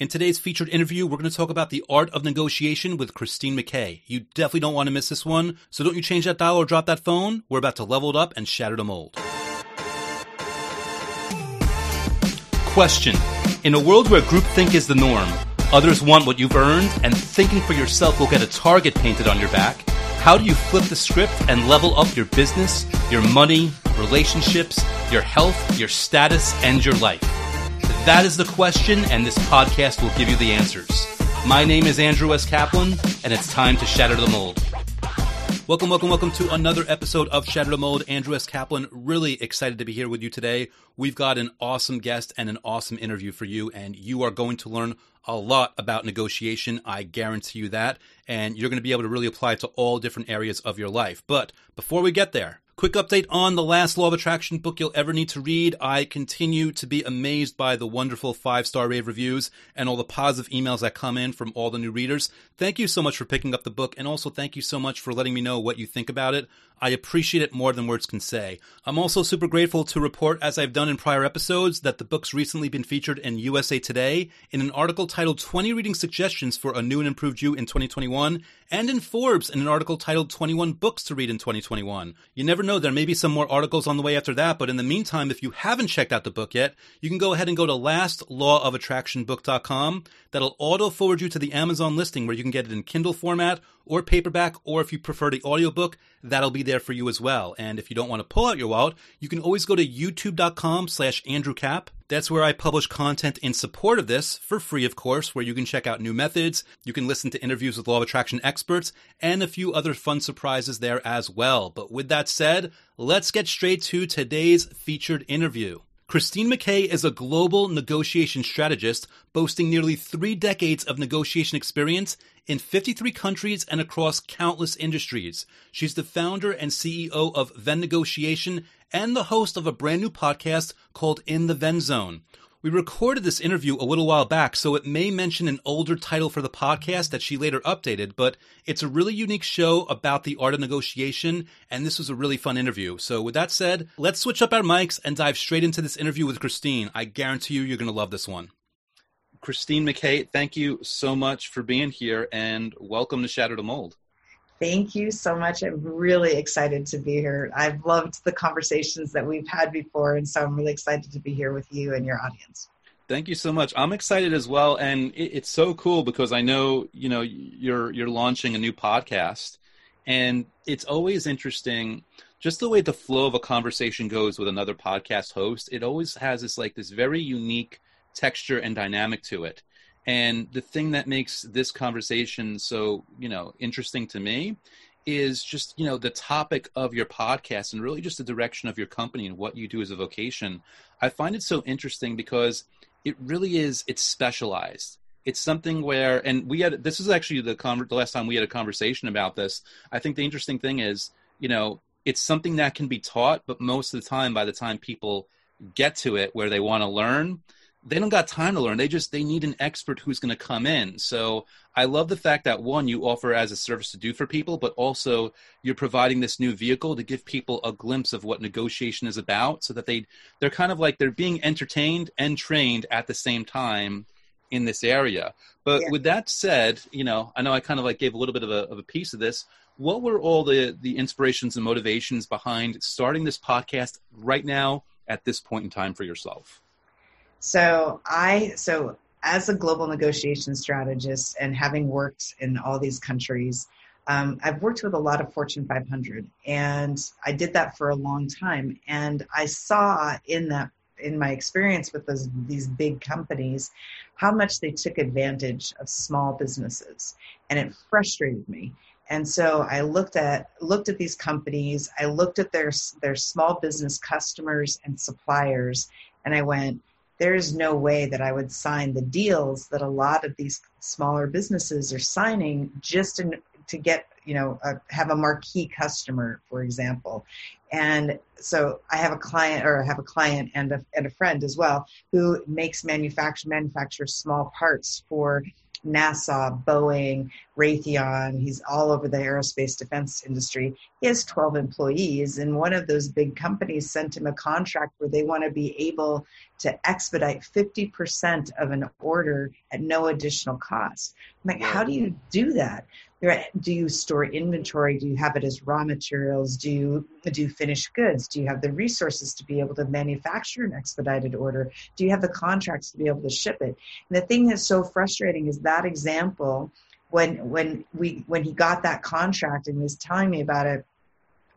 In today's featured interview, we're going to talk about the art of negotiation with Christine McKay. You definitely don't want to miss this one, so don't you change that dial or drop that phone. We're about to level it up and shatter the mold. Question In a world where groupthink is the norm, others want what you've earned, and thinking for yourself will get a target painted on your back, how do you flip the script and level up your business, your money, relationships, your health, your status, and your life? That is the question, and this podcast will give you the answers. My name is Andrew S. Kaplan, and it's time to shatter the mold. Welcome, welcome, welcome to another episode of Shatter the Mold. Andrew S. Kaplan, really excited to be here with you today. We've got an awesome guest and an awesome interview for you, and you are going to learn a lot about negotiation. I guarantee you that. And you're going to be able to really apply it to all different areas of your life. But before we get there, Quick update on the last Law of Attraction book you'll ever need to read. I continue to be amazed by the wonderful five star rave reviews and all the positive emails that come in from all the new readers. Thank you so much for picking up the book, and also thank you so much for letting me know what you think about it. I appreciate it more than words can say. I'm also super grateful to report, as I've done in prior episodes, that the book's recently been featured in USA Today in an article titled 20 Reading Suggestions for a New and Improved You in 2021, and in Forbes in an article titled 21 Books to Read in 2021. You never know, there may be some more articles on the way after that, but in the meantime, if you haven't checked out the book yet, you can go ahead and go to lastlawofattractionbook.com. That'll auto forward you to the Amazon listing where you can get it in Kindle format or paperback, or if you prefer the audiobook, that'll be there for you as well. And if you don't want to pull out your wallet, you can always go to youtube.com slash Andrew Cap. That's where I publish content in support of this, for free of course, where you can check out new methods, you can listen to interviews with Law of Attraction experts, and a few other fun surprises there as well. But with that said, let's get straight to today's featured interview. Christine McKay is a global negotiation strategist boasting nearly three decades of negotiation experience in 53 countries and across countless industries. She's the founder and CEO of Venn Negotiation and the host of a brand new podcast called In the Venn Zone. We recorded this interview a little while back, so it may mention an older title for the podcast that she later updated, but it's a really unique show about the art of negotiation, and this was a really fun interview. So, with that said, let's switch up our mics and dive straight into this interview with Christine. I guarantee you, you're going to love this one. Christine McKay, thank you so much for being here, and welcome to Shatter the Mold. Thank you so much. I'm really excited to be here. I've loved the conversations that we've had before, and so I'm really excited to be here with you and your audience. Thank you so much. I'm excited as well, and it, it's so cool because I know you know you're you're launching a new podcast, and it's always interesting just the way the flow of a conversation goes with another podcast host. It always has this like this very unique texture and dynamic to it. And the thing that makes this conversation so, you know, interesting to me is just, you know, the topic of your podcast and really just the direction of your company and what you do as a vocation. I find it so interesting because it really is it's specialized. It's something where and we had this is actually the the last time we had a conversation about this. I think the interesting thing is, you know, it's something that can be taught, but most of the time by the time people get to it where they want to learn, they don't got time to learn. They just they need an expert who's going to come in. So I love the fact that one you offer as a service to do for people, but also you're providing this new vehicle to give people a glimpse of what negotiation is about, so that they they're kind of like they're being entertained and trained at the same time in this area. But yeah. with that said, you know, I know I kind of like gave a little bit of a, of a piece of this. What were all the the inspirations and motivations behind starting this podcast right now at this point in time for yourself? So I so as a global negotiation strategist and having worked in all these countries, um, I've worked with a lot of Fortune 500, and I did that for a long time. And I saw in that in my experience with those these big companies how much they took advantage of small businesses, and it frustrated me. And so I looked at looked at these companies. I looked at their their small business customers and suppliers, and I went there is no way that I would sign the deals that a lot of these smaller businesses are signing just in, to get, you know, a, have a marquee customer, for example. And so I have a client or I have a client and a, and a friend as well who makes manufacture manufacture small parts for NASA, Boeing, Raytheon. He's all over the aerospace defense industry. He has 12 employees, and one of those big companies sent him a contract where they want to be able to expedite 50% of an order at no additional cost. I'm like, how do you do that? Do you store inventory? Do you have it as raw materials? Do you do finished goods? Do you have the resources to be able to manufacture an expedited order? Do you have the contracts to be able to ship it? And the thing that's so frustrating is that example when when we when he got that contract and was telling me about it,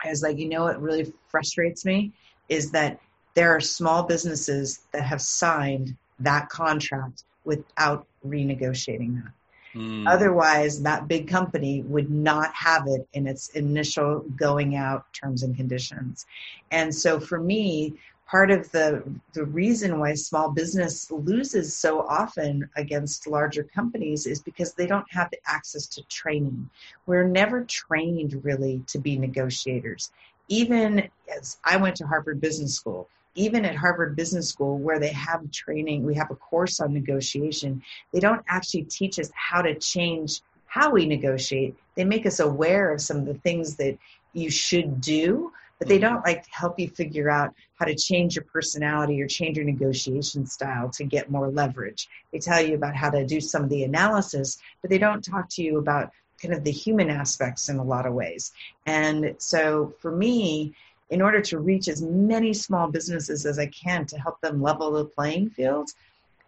I was like, you know what really frustrates me is that there are small businesses that have signed that contract without renegotiating that. Mm. Otherwise, that big company would not have it in its initial going out terms and conditions. And so for me, part of the the reason why small business loses so often against larger companies is because they don't have the access to training. We're never trained really to be negotiators. Even as I went to Harvard Business School, even at Harvard Business School, where they have training, we have a course on negotiation, they don't actually teach us how to change how we negotiate. They make us aware of some of the things that you should do, but they mm-hmm. don't like help you figure out how to change your personality or change your negotiation style to get more leverage. They tell you about how to do some of the analysis, but they don't talk to you about kind of the human aspects in a lot of ways. And so for me, in order to reach as many small businesses as I can to help them level the playing field,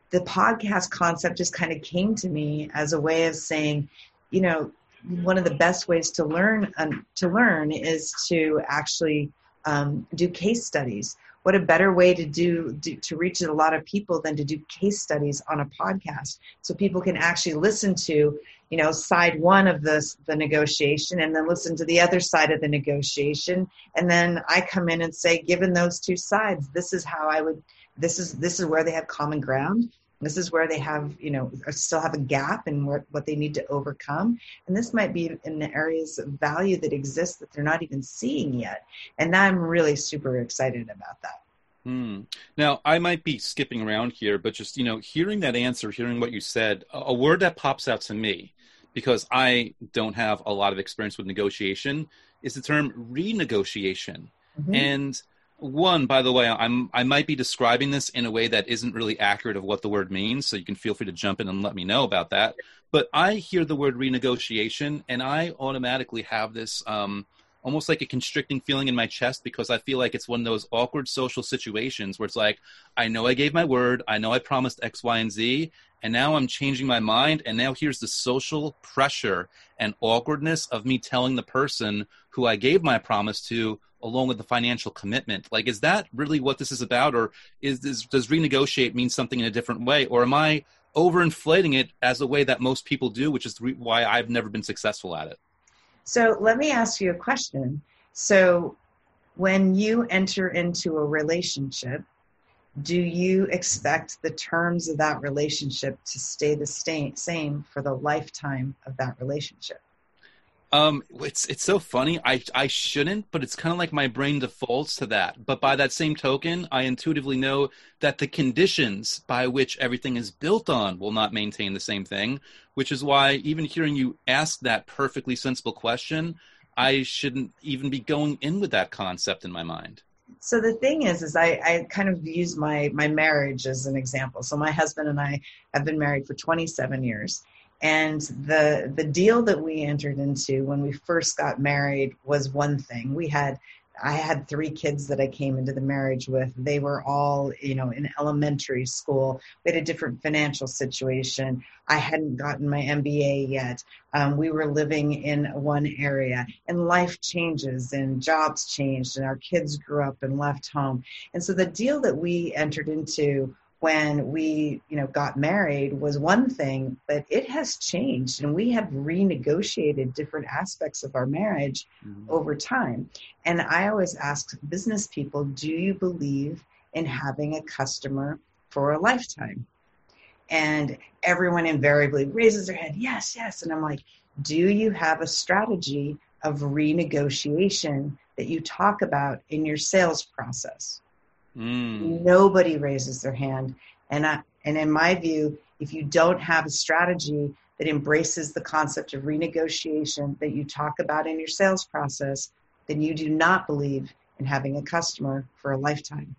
the podcast concept just kind of came to me as a way of saying, you know, one of the best ways to learn um, to learn is to actually um, do case studies. What a better way to do, do to reach a lot of people than to do case studies on a podcast, so people can actually listen to you know side one of this the negotiation and then listen to the other side of the negotiation. And then i come in and say given those two sides this is how i would this is this is where they have common ground. This is where they have you know still have a gap in what, what they need to overcome. And this might be in the areas of value that exist that they're not even seeing yet. And i'm really super excited about that. Hmm. Now, I might be skipping around here, but just you know, hearing that answer, hearing what you said, a, a word that pops out to me because I don't have a lot of experience with negotiation, is the term renegotiation. Mm-hmm. And one, by the way, I'm I might be describing this in a way that isn't really accurate of what the word means, so you can feel free to jump in and let me know about that. But I hear the word renegotiation, and I automatically have this um, almost like a constricting feeling in my chest because I feel like it's one of those awkward social situations where it's like, I know I gave my word, I know I promised X, Y, and Z, and now I'm changing my mind. And now here's the social pressure and awkwardness of me telling the person who I gave my promise to, along with the financial commitment. Like, is that really what this is about? Or is does renegotiate mean something in a different way? Or am I overinflating it as a way that most people do, which is why I've never been successful at it? So let me ask you a question. So when you enter into a relationship, do you expect the terms of that relationship to stay the same for the lifetime of that relationship? Um, it's it's so funny. I I shouldn't, but it's kind of like my brain defaults to that. But by that same token, I intuitively know that the conditions by which everything is built on will not maintain the same thing. Which is why even hearing you ask that perfectly sensible question, I shouldn't even be going in with that concept in my mind so the thing is is I, I kind of use my my marriage as an example. So my husband and i have been married for 27 years. And the the deal that we entered into when we first got married was one thing. We had I had three kids that I came into the marriage with. They were all, you know, in elementary school. We had a different financial situation. I hadn't gotten my MBA yet. Um, we were living in one area, and life changes, and jobs changed, and our kids grew up and left home. And so the deal that we entered into when we you know got married was one thing but it has changed and we have renegotiated different aspects of our marriage mm-hmm. over time. And i always ask business people do you believe in having a customer for a lifetime? And everyone invariably raises their head yes yes. And i'm like do you have a strategy of renegotiation that you talk about in your sales process Mm. Nobody raises their hand. And I, and in my view, if you don't have a strategy that embraces the concept of renegotiation that you talk about in your sales process, then you do not believe in having a customer for a lifetime.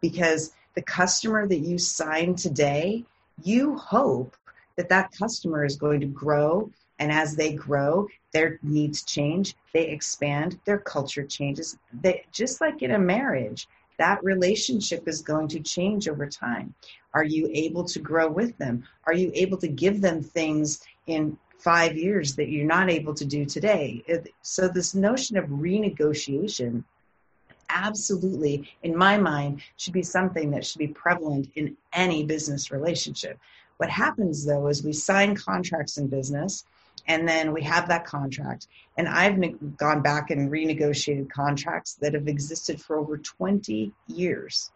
Because the customer that you sign today, you hope that that customer is going to grow. And as they grow, their needs change, they expand, their culture changes. They, just like in a marriage, that relationship is going to change over time. Are you able to grow with them? Are you able to give them things in five years that you're not able to do today? So, this notion of renegotiation absolutely, in my mind, should be something that should be prevalent in any business relationship. What happens though is we sign contracts in business and then we have that contract. And I've ne- gone back and renegotiated contracts that have existed for over 20 years.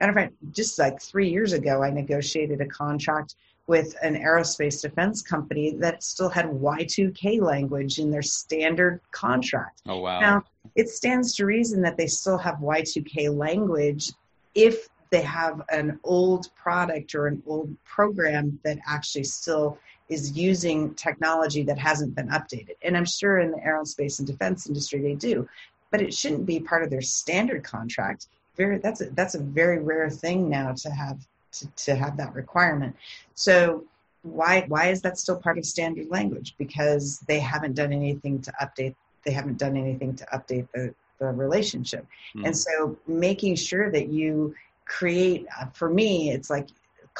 Matter of fact, just like three years ago, I negotiated a contract with an aerospace defense company that still had Y2K language in their standard contract. Oh, wow. Now, it stands to reason that they still have Y2K language if they have an old product or an old program that actually still is using technology that hasn't been updated. And I'm sure in the aerospace and defense industry they do, but it shouldn't be part of their standard contract. Very that's a, that's a very rare thing now to have to, to have that requirement. So why why is that still part of standard language? Because they haven't done anything to update they haven't done anything to update the, the relationship. Mm. And so making sure that you create uh, for me it's like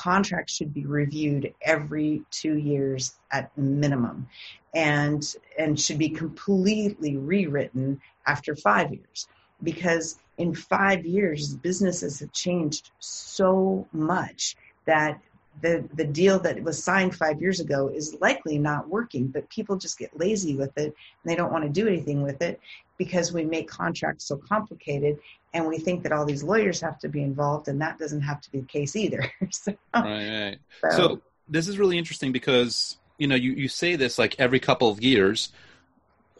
contracts should be reviewed every two years at minimum and and should be completely rewritten after five years. Because in five years businesses have changed so much that the the deal that was signed five years ago is likely not working but people just get lazy with it and they don't want to do anything with it because we make contracts so complicated and we think that all these lawyers have to be involved and that doesn't have to be the case either so, right, right. So, so this is really interesting because you know you, you say this like every couple of years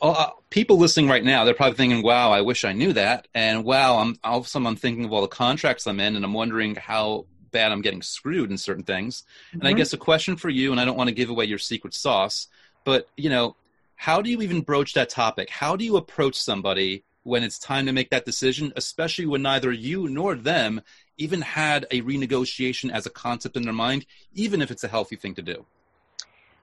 uh, people listening right now, they're probably thinking, "Wow, I wish I knew that," and "Wow, I'm all of a sudden I'm thinking of all the contracts I'm in, and I'm wondering how bad I'm getting screwed in certain things." Mm-hmm. And I mm-hmm. guess a question for you, and I don't want to give away your secret sauce, but you know, how do you even broach that topic? How do you approach somebody when it's time to make that decision, especially when neither you nor them even had a renegotiation as a concept in their mind, even if it's a healthy thing to do?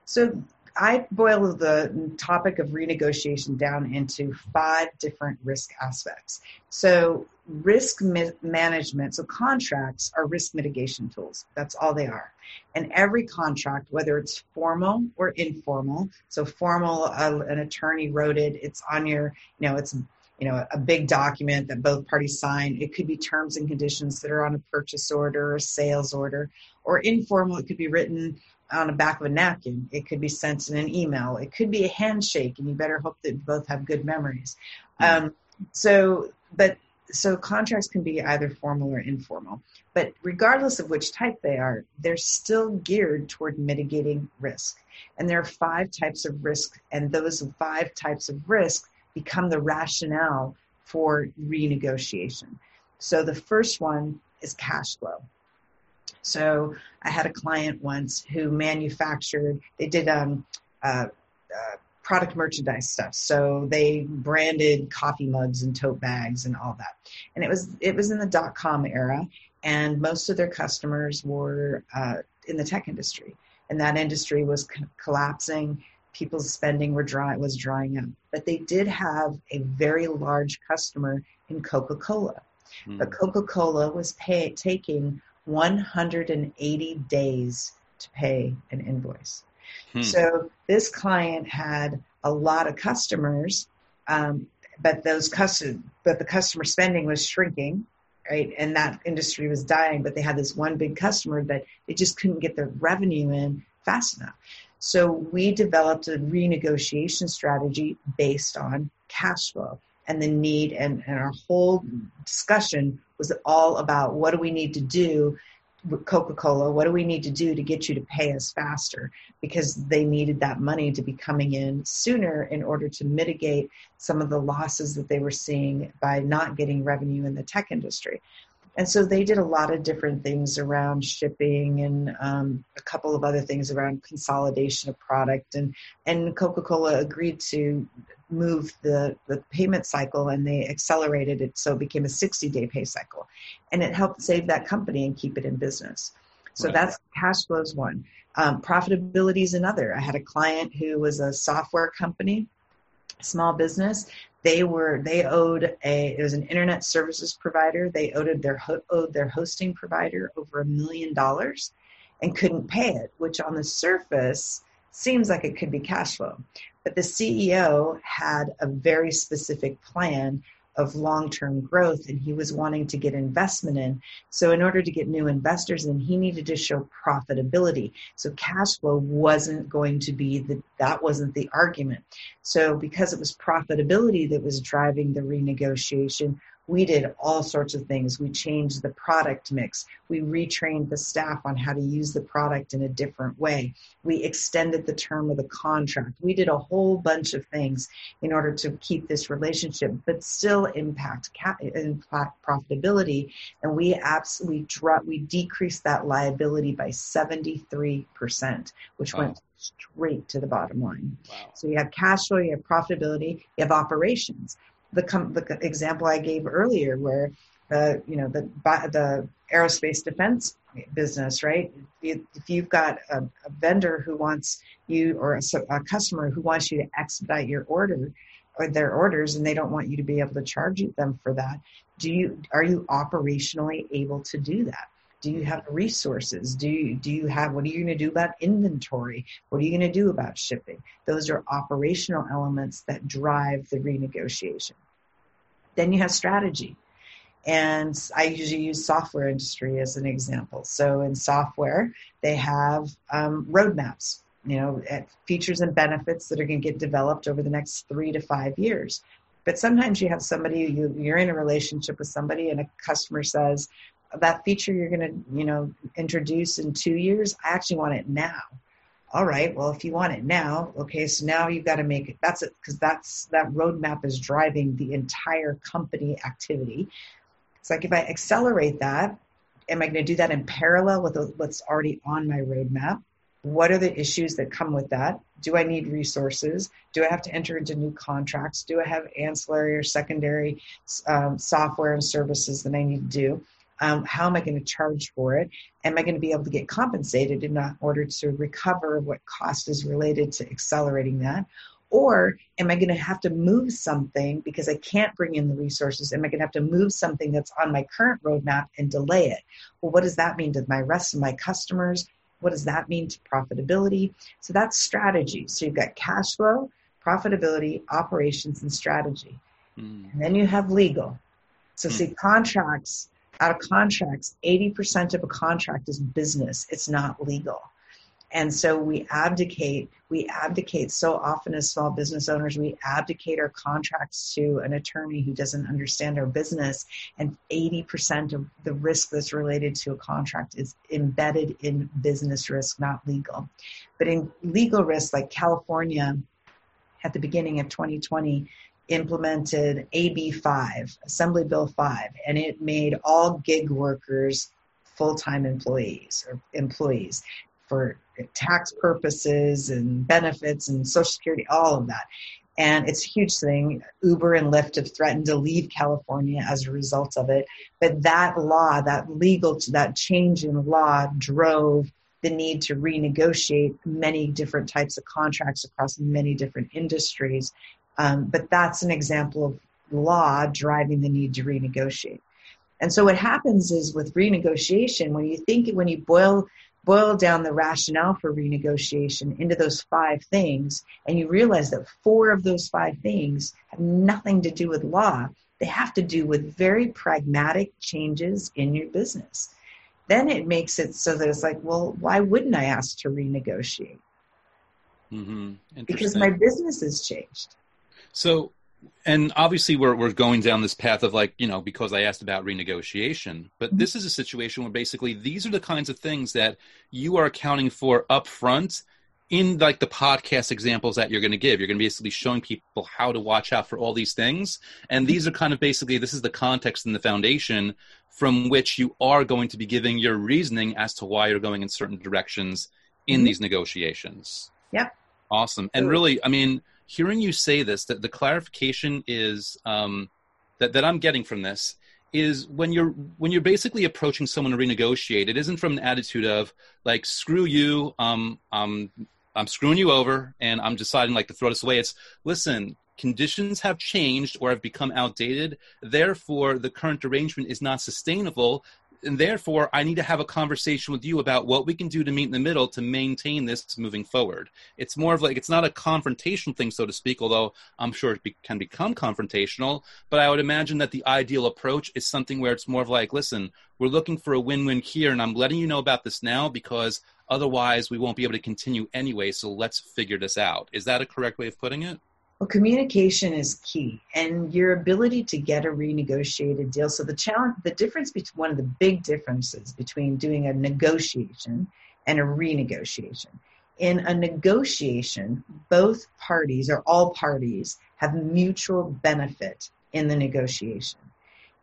So I boil the topic of renegotiation down into five different risk aspects. So, risk mi- management, so contracts are risk mitigation tools. That's all they are. And every contract, whether it's formal or informal, so formal, uh, an attorney wrote it, it's on your, you know, it's you know a big document that both parties sign it could be terms and conditions that are on a purchase order or sales order or informal it could be written on the back of a napkin. It could be sent in an email. It could be a handshake, and you better hope that both have good memories. Mm-hmm. Um, so, but so contracts can be either formal or informal. But regardless of which type they are, they're still geared toward mitigating risk. And there are five types of risk, and those five types of risk become the rationale for renegotiation. So the first one is cash flow. So I had a client once who manufactured, they did um, uh, uh, product merchandise stuff. So they branded coffee mugs and tote bags and all that. And it was it was in the dot com era, and most of their customers were uh, in the tech industry, and that industry was co- collapsing. People's spending were dry was drying up, but they did have a very large customer in Coca Cola. Mm. But Coca Cola was pay, taking 180 days to pay an invoice. Hmm. So this client had a lot of customers, um, but those custom, but the customer spending was shrinking, right? And that industry was dying. But they had this one big customer that they just couldn't get the revenue in fast enough. So we developed a renegotiation strategy based on cash flow and the need and, and our whole discussion was all about what do we need to do with Coca-Cola, what do we need to do to get you to pay us faster? Because they needed that money to be coming in sooner in order to mitigate some of the losses that they were seeing by not getting revenue in the tech industry. And so they did a lot of different things around shipping and um, a couple of other things around consolidation of product. And, and Coca Cola agreed to move the, the payment cycle and they accelerated it so it became a 60 day pay cycle. And it helped save that company and keep it in business. So right. that's cash flows one. Um, profitability is another. I had a client who was a software company, small business. They were they owed a it was an internet services provider. They owed their owed their hosting provider over a million dollars, and couldn't pay it. Which on the surface seems like it could be cash flow, but the CEO had a very specific plan of long term growth and he was wanting to get investment in. So, in order to get new investors in, he needed to show profitability. So, cash flow wasn't going to be the, that wasn't the argument. So, because it was profitability that was driving the renegotiation, we did all sorts of things. We changed the product mix. We retrained the staff on how to use the product in a different way. We extended the term of the contract. We did a whole bunch of things in order to keep this relationship, but still impact, impact profitability. And we absolutely dropped, we decreased that liability by 73%, which wow. went straight to the bottom line. Wow. So you have cash flow, you have profitability, you have operations the, com- the example I gave earlier, where the you know the the aerospace defense business, right? If you've got a, a vendor who wants you or a, a, customer who wants you to expedite your order or their orders, and they don't want you to be able to charge them for that, do you are you operationally able to do that? Do you have resources? Do you, do you have, what are you going to do about inventory? What are you going to do about shipping? Those are operational elements that drive the renegotiation. Then you have strategy. And I usually use software industry as an example. So in software, they have um, roadmaps, you know, features and benefits that are going to get developed over the next three to five years. But sometimes you have somebody, you, you're in a relationship with somebody, and a customer says, that feature you're going to you know introduce in two years i actually want it now. All right well if you want it now okay so now you've got to make it that's it because that's that roadmap is driving the entire company activity. It's like if i accelerate that am i going to do that in parallel with what's already on my roadmap? What are the issues that come with that? Do i need resources? Do i have to enter into new contracts? Do i have ancillary or secondary um, software and services that i need to do um, how am I going to charge for it? Am I going to be able to get compensated in order to recover what cost is related to accelerating that? Or am I going to have to move something because I can't bring in the resources? Am I going to have to move something that's on my current roadmap and delay it? Well, what does that mean to my rest of my customers? What does that mean to profitability? So that's strategy. So you've got cash flow, profitability, operations, and strategy. Mm. And then you have legal. So mm. see, contracts out of contracts, 80% of a contract is business, it's not legal. And so we abdicate, we abdicate so often as small business owners, we abdicate our contracts to an attorney who doesn't understand our business. And 80% of the risk that's related to a contract is embedded in business risk, not legal. But in legal risk, like California at the beginning of 2020, implemented AB5, Assembly Bill 5, and it made all gig workers full time employees or employees for tax purposes and benefits and Social Security, all of that. And it's a huge thing. Uber and Lyft have threatened to leave California as a result of it. But that law, that legal, that change in law drove the need to renegotiate many different types of contracts across many different industries um, but that's an example of law driving the need to renegotiate. And so what happens is with renegotiation, when you think, when you boil boil down the rationale for renegotiation into those five things, and you realize that four of those five things have nothing to do with law, they have to do with very pragmatic changes in your business. Then it makes it so that it's like, well, why wouldn't I ask to renegotiate? Mm-hmm. Because my business has changed. So, and obviously we're we're going down this path of like you know because I asked about renegotiation, but mm-hmm. this is a situation where basically these are the kinds of things that you are accounting for upfront in like the podcast examples that you're going to give, you're going to basically showing people how to watch out for all these things. And these are kind of basically this is the context and the foundation from which you are going to be giving your reasoning as to why you're going in certain directions in mm-hmm. these negotiations. Yep. Awesome. And really, I mean, hearing you say this, that the clarification is um, that that I'm getting from this is when you're when you're basically approaching someone to renegotiate. It isn't from an attitude of like screw you, um, um, I'm screwing you over, and I'm deciding like to throw this away. It's listen, conditions have changed or have become outdated. Therefore, the current arrangement is not sustainable and therefore I need to have a conversation with you about what we can do to meet in the middle to maintain this moving forward. It's more of like it's not a confrontational thing, so to speak, although I'm sure it be, can become confrontational. But I would imagine that the ideal approach is something where it's more of like, listen, we're looking for a win-win here, and I'm letting you know about this now because otherwise we won't be able to continue anyway. So let's figure this out. Is that a correct way of putting it? Well, communication is key, and your ability to get a renegotiated deal. So the challenge, the difference between one of the big differences between doing a negotiation and a renegotiation. In a negotiation, both parties or all parties have mutual benefit in the negotiation.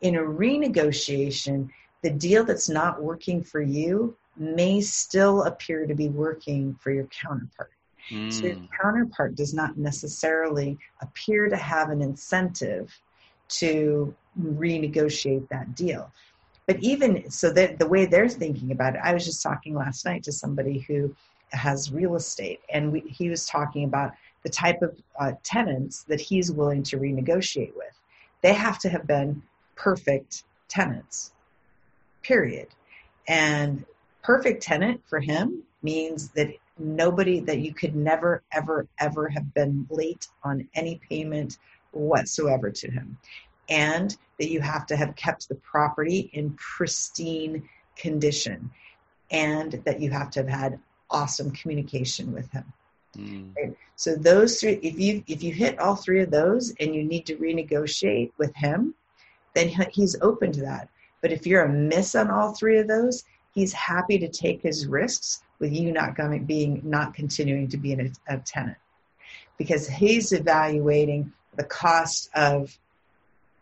In a renegotiation, the deal that's not working for you may still appear to be working for your counterpart. Mm. So your counterpart does not necessarily appear to have an incentive to renegotiate that deal. But even so, that the way they're thinking about it, I was just talking last night to somebody who has real estate, and we, he was talking about the type of uh, tenants that he's willing to renegotiate with. They have to have been perfect tenants, period. And perfect tenant for him means that nobody that you could never, ever, ever have been late on any payment whatsoever to him. And that you have to have kept the property in pristine condition. And that you have to have had awesome communication with him. Mm. Right? So those three, if you if you hit all three of those and you need to renegotiate with him, then he's open to that. But if you're a miss on all three of those, he's happy to take his risks with you not being not continuing to be a, a tenant, because he's evaluating the cost of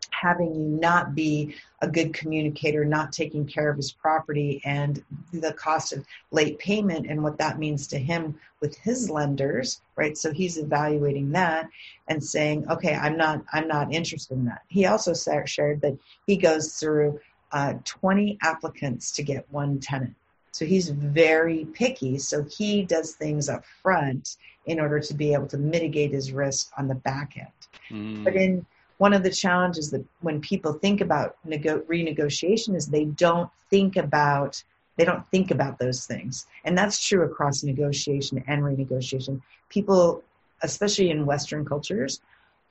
having you not be a good communicator, not taking care of his property, and the cost of late payment and what that means to him with his lenders, right? So he's evaluating that and saying, okay, I'm not, I'm not interested in that. He also shared that he goes through uh, 20 applicants to get one tenant. So he's very picky. So he does things up front in order to be able to mitigate his risk on the back end. Mm. But in one of the challenges that when people think about nego- renegotiation is they don't think about they don't think about those things and that's true across negotiation and renegotiation people especially in western cultures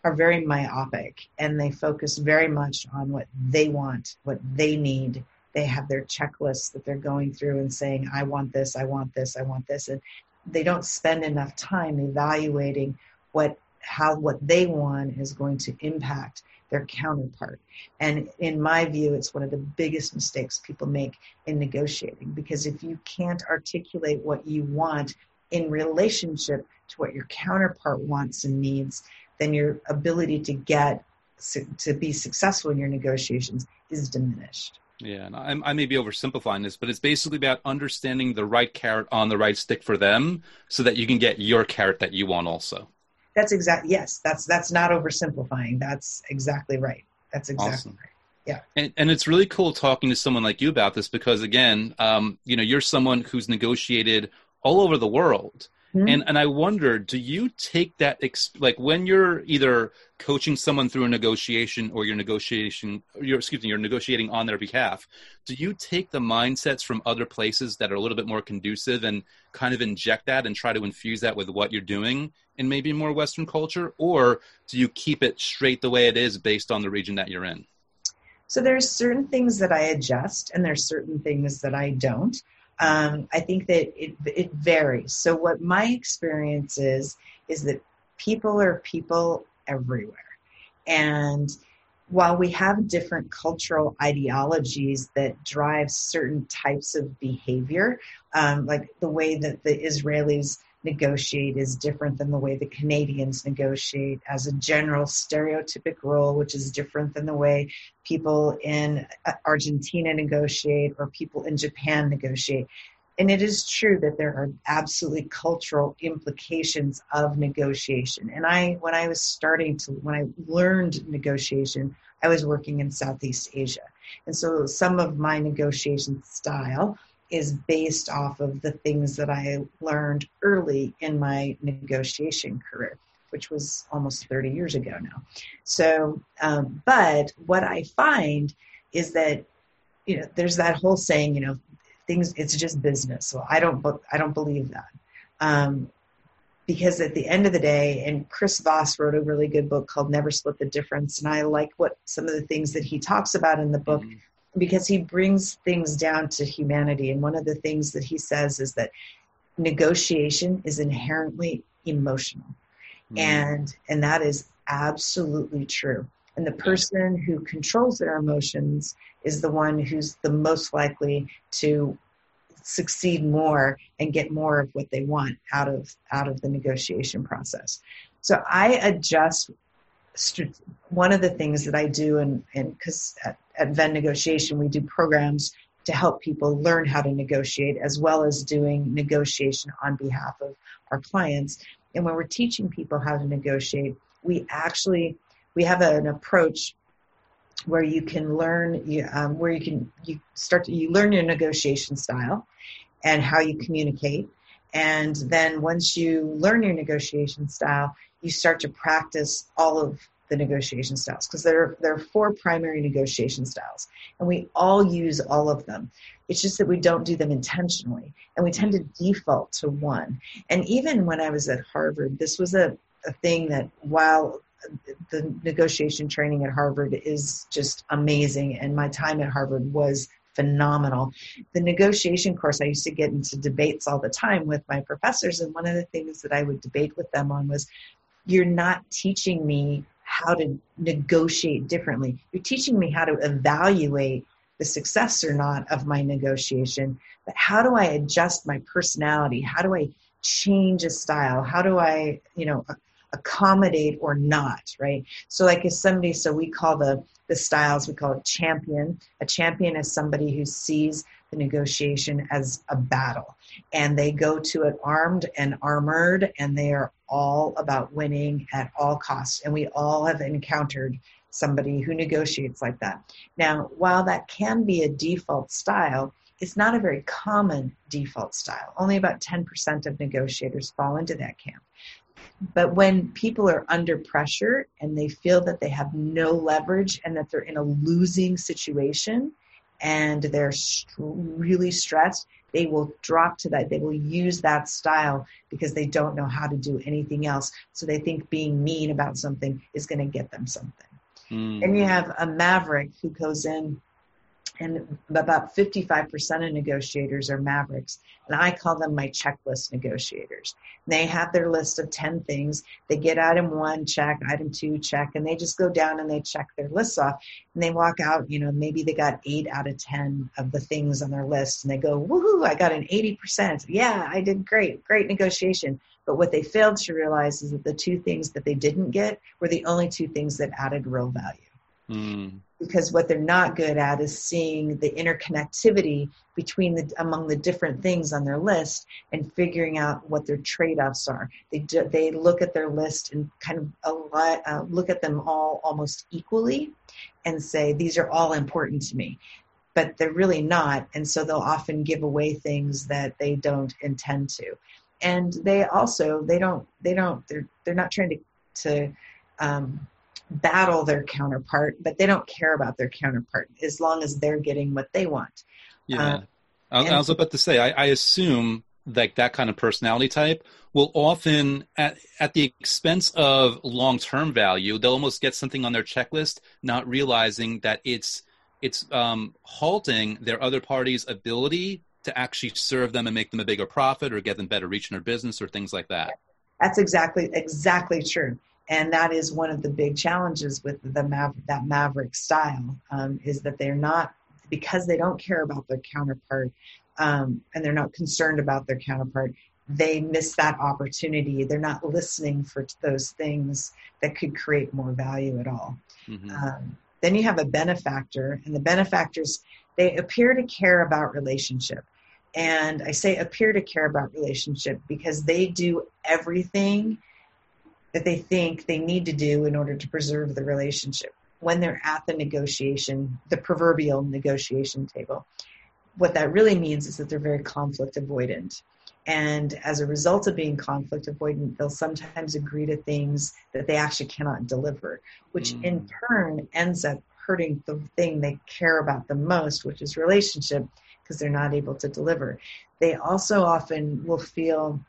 are very myopic and they focus very much on what they want what they need they have their checklists that they're going through and saying, I want this, I want this, I want this. And they don't spend enough time evaluating what how what they want is going to impact their counterpart. And in my view, it's one of the biggest mistakes people make in negotiating because if you can't articulate what you want in relationship to what your counterpart wants and needs, then your ability to get to be successful in your negotiations is diminished. Yeah, and I, I may be oversimplifying this, but it's basically about understanding the right carrot on the right stick for them, so that you can get your carrot that you want also. That's exactly Yes, that's that's not oversimplifying. That's exactly right. That's exactly awesome. right. Yeah. And, and it's really cool talking to someone like you about this because again, um, you know, you're someone who's negotiated all over the world. Mm-hmm. And and I wonder, do you take that exp- like when you're either coaching someone through a negotiation or you're negotiation, you're excuse me, you're negotiating on their behalf? Do you take the mindsets from other places that are a little bit more conducive and kind of inject that and try to infuse that with what you're doing in maybe more Western culture, or do you keep it straight the way it is based on the region that you're in? So there's certain things that I adjust, and there's certain things that I don't. Um, I think that it, it varies. So what my experience is, is that people are people everywhere. And while we have different cultural ideologies that drive certain types of behavior, um, like the way that the Israelis negotiate is different than the way the Canadians negotiate as a general stereotypic role, which is different than the way people in uh, Argentina negotiate or people in Japan negotiate. And it is true that there are absolutely cultural implications of negotiation. And I, when I was starting to, when I learned negotiation, I was working in Southeast Asia. And so some of my negotiation style is based off of the things that I learned early in my negotiation career, which was almost 30 years ago now. So, um, but what I find is that, you know, there's that whole saying, you know, things, it's just business. So I don't, I don't believe that. Um, because at the end of the day, and Chris Voss wrote a really good book called Never Split the Difference. And I like what some of the things that he talks about in the book mm-hmm because he brings things down to humanity. And one of the things that he says is that negotiation is inherently emotional. Mm. And and that is absolutely true. And the person who controls their emotions is the one who's the most likely to succeed more and get more of what they want out of out of the negotiation process. So I adjust one of the things that I do, and because at, at Venn Negotiation, we do programs to help people learn how to negotiate as well as doing negotiation on behalf of our clients. And when we're teaching people how to negotiate, we actually we have an approach where you can learn um, where you can you start to, you learn your negotiation style and how you communicate and then once you learn your negotiation style you start to practice all of the negotiation styles because there, there are four primary negotiation styles and we all use all of them it's just that we don't do them intentionally and we tend to default to one and even when i was at harvard this was a, a thing that while the negotiation training at harvard is just amazing and my time at harvard was phenomenal. The negotiation course, I used to get into debates all the time with my professors, and one of the things that I would debate with them on was you're not teaching me how to negotiate differently. You're teaching me how to evaluate the success or not of my negotiation, but how do I adjust my personality? How do I change a style? How do I, you know, accommodate or not, right? So like if somebody, so we call the the styles we call it champion. A champion is somebody who sees the negotiation as a battle, and they go to it armed and armored, and they are all about winning at all costs. And we all have encountered somebody who negotiates like that. Now, while that can be a default style, it's not a very common default style. Only about 10% of negotiators fall into that camp. But when people are under pressure and they feel that they have no leverage and that they're in a losing situation and they're really stressed, they will drop to that. They will use that style because they don't know how to do anything else. So they think being mean about something is going to get them something. Mm. And you have a maverick who goes in and about 55% of negotiators are mavericks and i call them my checklist negotiators. They have their list of 10 things. They get item one check item two check and they just go down and they check their lists off and they walk out you know maybe they got 8 out of 10 of the things on their list and they go woohoo i got an 80% yeah i did great great negotiation. But what they failed to realize is that the two things that they didn't get were the only two things that added real value mm. Because what they're not good at is seeing the interconnectivity between the among the different things on their list and figuring out what their trade-offs are. They do, they look at their list and kind of a lot, uh, look at them all almost equally and say these are all important to me. But they're really not and so they'll often give away things that they don't intend to. And they also they don't they don't they're they're not trying to to um, battle their counterpart, but they don't care about their counterpart as long as they're getting what they want. Yeah. Uh, I, was about to say, I, I assume like that kind of personality type will often at, at the expense of long-term value they'll almost get something on their checklist not realizing that it's it's um, halting their other party's ability to actually serve them and make them a bigger profit or get them better reach in their business or things like that that's exactly exactly true and that is one of the big challenges with the Maver- that maverick style um, is that they're not because they don't care about their counterpart um, and they're not concerned about their counterpart they miss that opportunity. They're not listening for those things that could create more value at all. Mm-hmm. Um, then you have a benefactor, and the benefactors they appear to care about relationship. And I say appear to care about relationship because they do everything that they think they need to do in order to preserve the relationship when they're at the negotiation, the proverbial negotiation table. What that really means is that they're very conflict avoidant. And as a result of being conflict avoidant, they'll sometimes agree to things that they actually cannot deliver, which mm. in turn ends up hurting the thing they care about the most, which is relationship, because they're not able to deliver. They also often will feel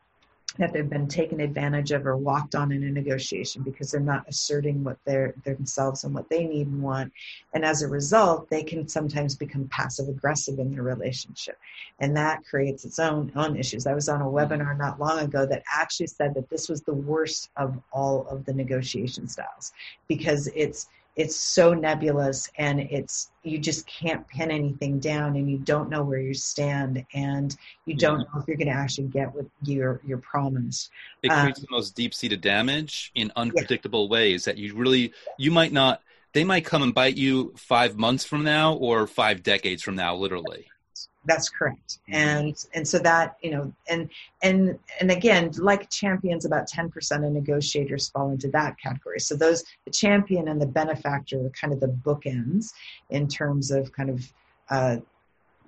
that they've been taken advantage of or walked on in a negotiation because they're not asserting what they're themselves and what they need and want. And as a result they can sometimes become passive aggressive in their relationship. And that creates its own own issues. I was on a webinar not long ago that actually said that this was the worst of all of the negotiation styles because it's it's so nebulous and it's you just can't pin anything down and you don't know where you stand and you don't know if you're going to actually get what you're you're promised it creates um, the most deep-seated damage in unpredictable yeah. ways that you really you might not they might come and bite you five months from now or five decades from now literally that's correct. Mm-hmm. And and so that, you know, and and and again, like champions, about 10% of negotiators fall into that category. So those the champion and the benefactor are kind of the bookends in terms of kind of uh,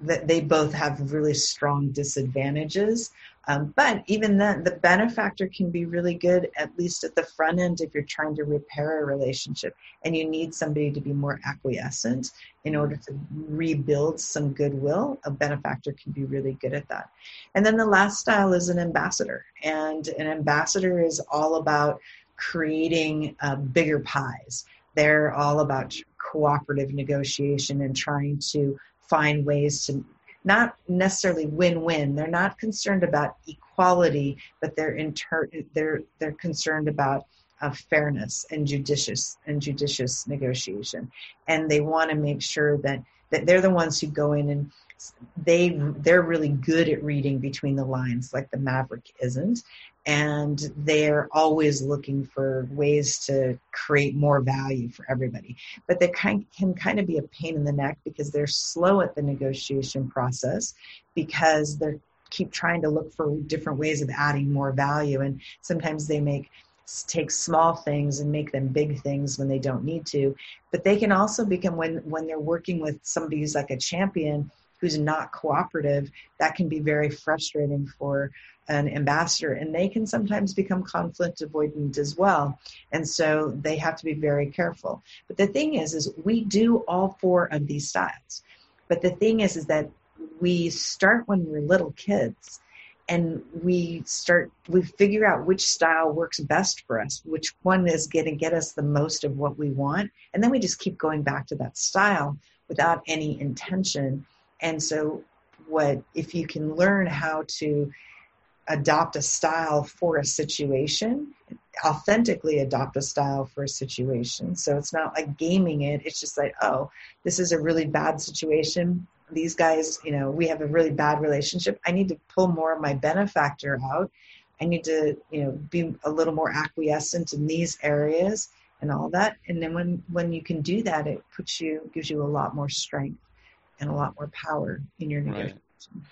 that they both have really strong disadvantages. Um, but even then, the benefactor can be really good, at least at the front end, if you're trying to repair a relationship and you need somebody to be more acquiescent in order to rebuild some goodwill. A benefactor can be really good at that. And then the last style is an ambassador. And an ambassador is all about creating uh, bigger pies. They're all about cooperative negotiation and trying to find ways to not necessarily win-win. They're not concerned about equality, but they're inter- they're they're concerned about uh, fairness and judicious and judicious negotiation, and they want to make sure that that they're the ones who go in and they they're really good at reading between the lines like the maverick isn't and they're always looking for ways to create more value for everybody. But they kind, can kind of be a pain in the neck because they're slow at the negotiation process because they keep trying to look for different ways of adding more value. And sometimes they make take small things and make them big things when they don't need to. But they can also become when when they're working with somebody who's like a champion who's not cooperative, that can be very frustrating for an ambassador. And they can sometimes become conflict avoidant as well. And so they have to be very careful. But the thing is, is we do all four of these styles. But the thing is, is that we start when we're little kids and we start we figure out which style works best for us which one is going to get us the most of what we want and then we just keep going back to that style without any intention and so, what if you can learn how to adopt a style for a situation, authentically adopt a style for a situation. So it's not like gaming it. It's just like, oh, this is a really bad situation. These guys, you know, we have a really bad relationship. I need to pull more of my benefactor out. I need to, you know, be a little more acquiescent in these areas and all that. And then when when you can do that, it puts you gives you a lot more strength and a lot more power in your negotiation. Right.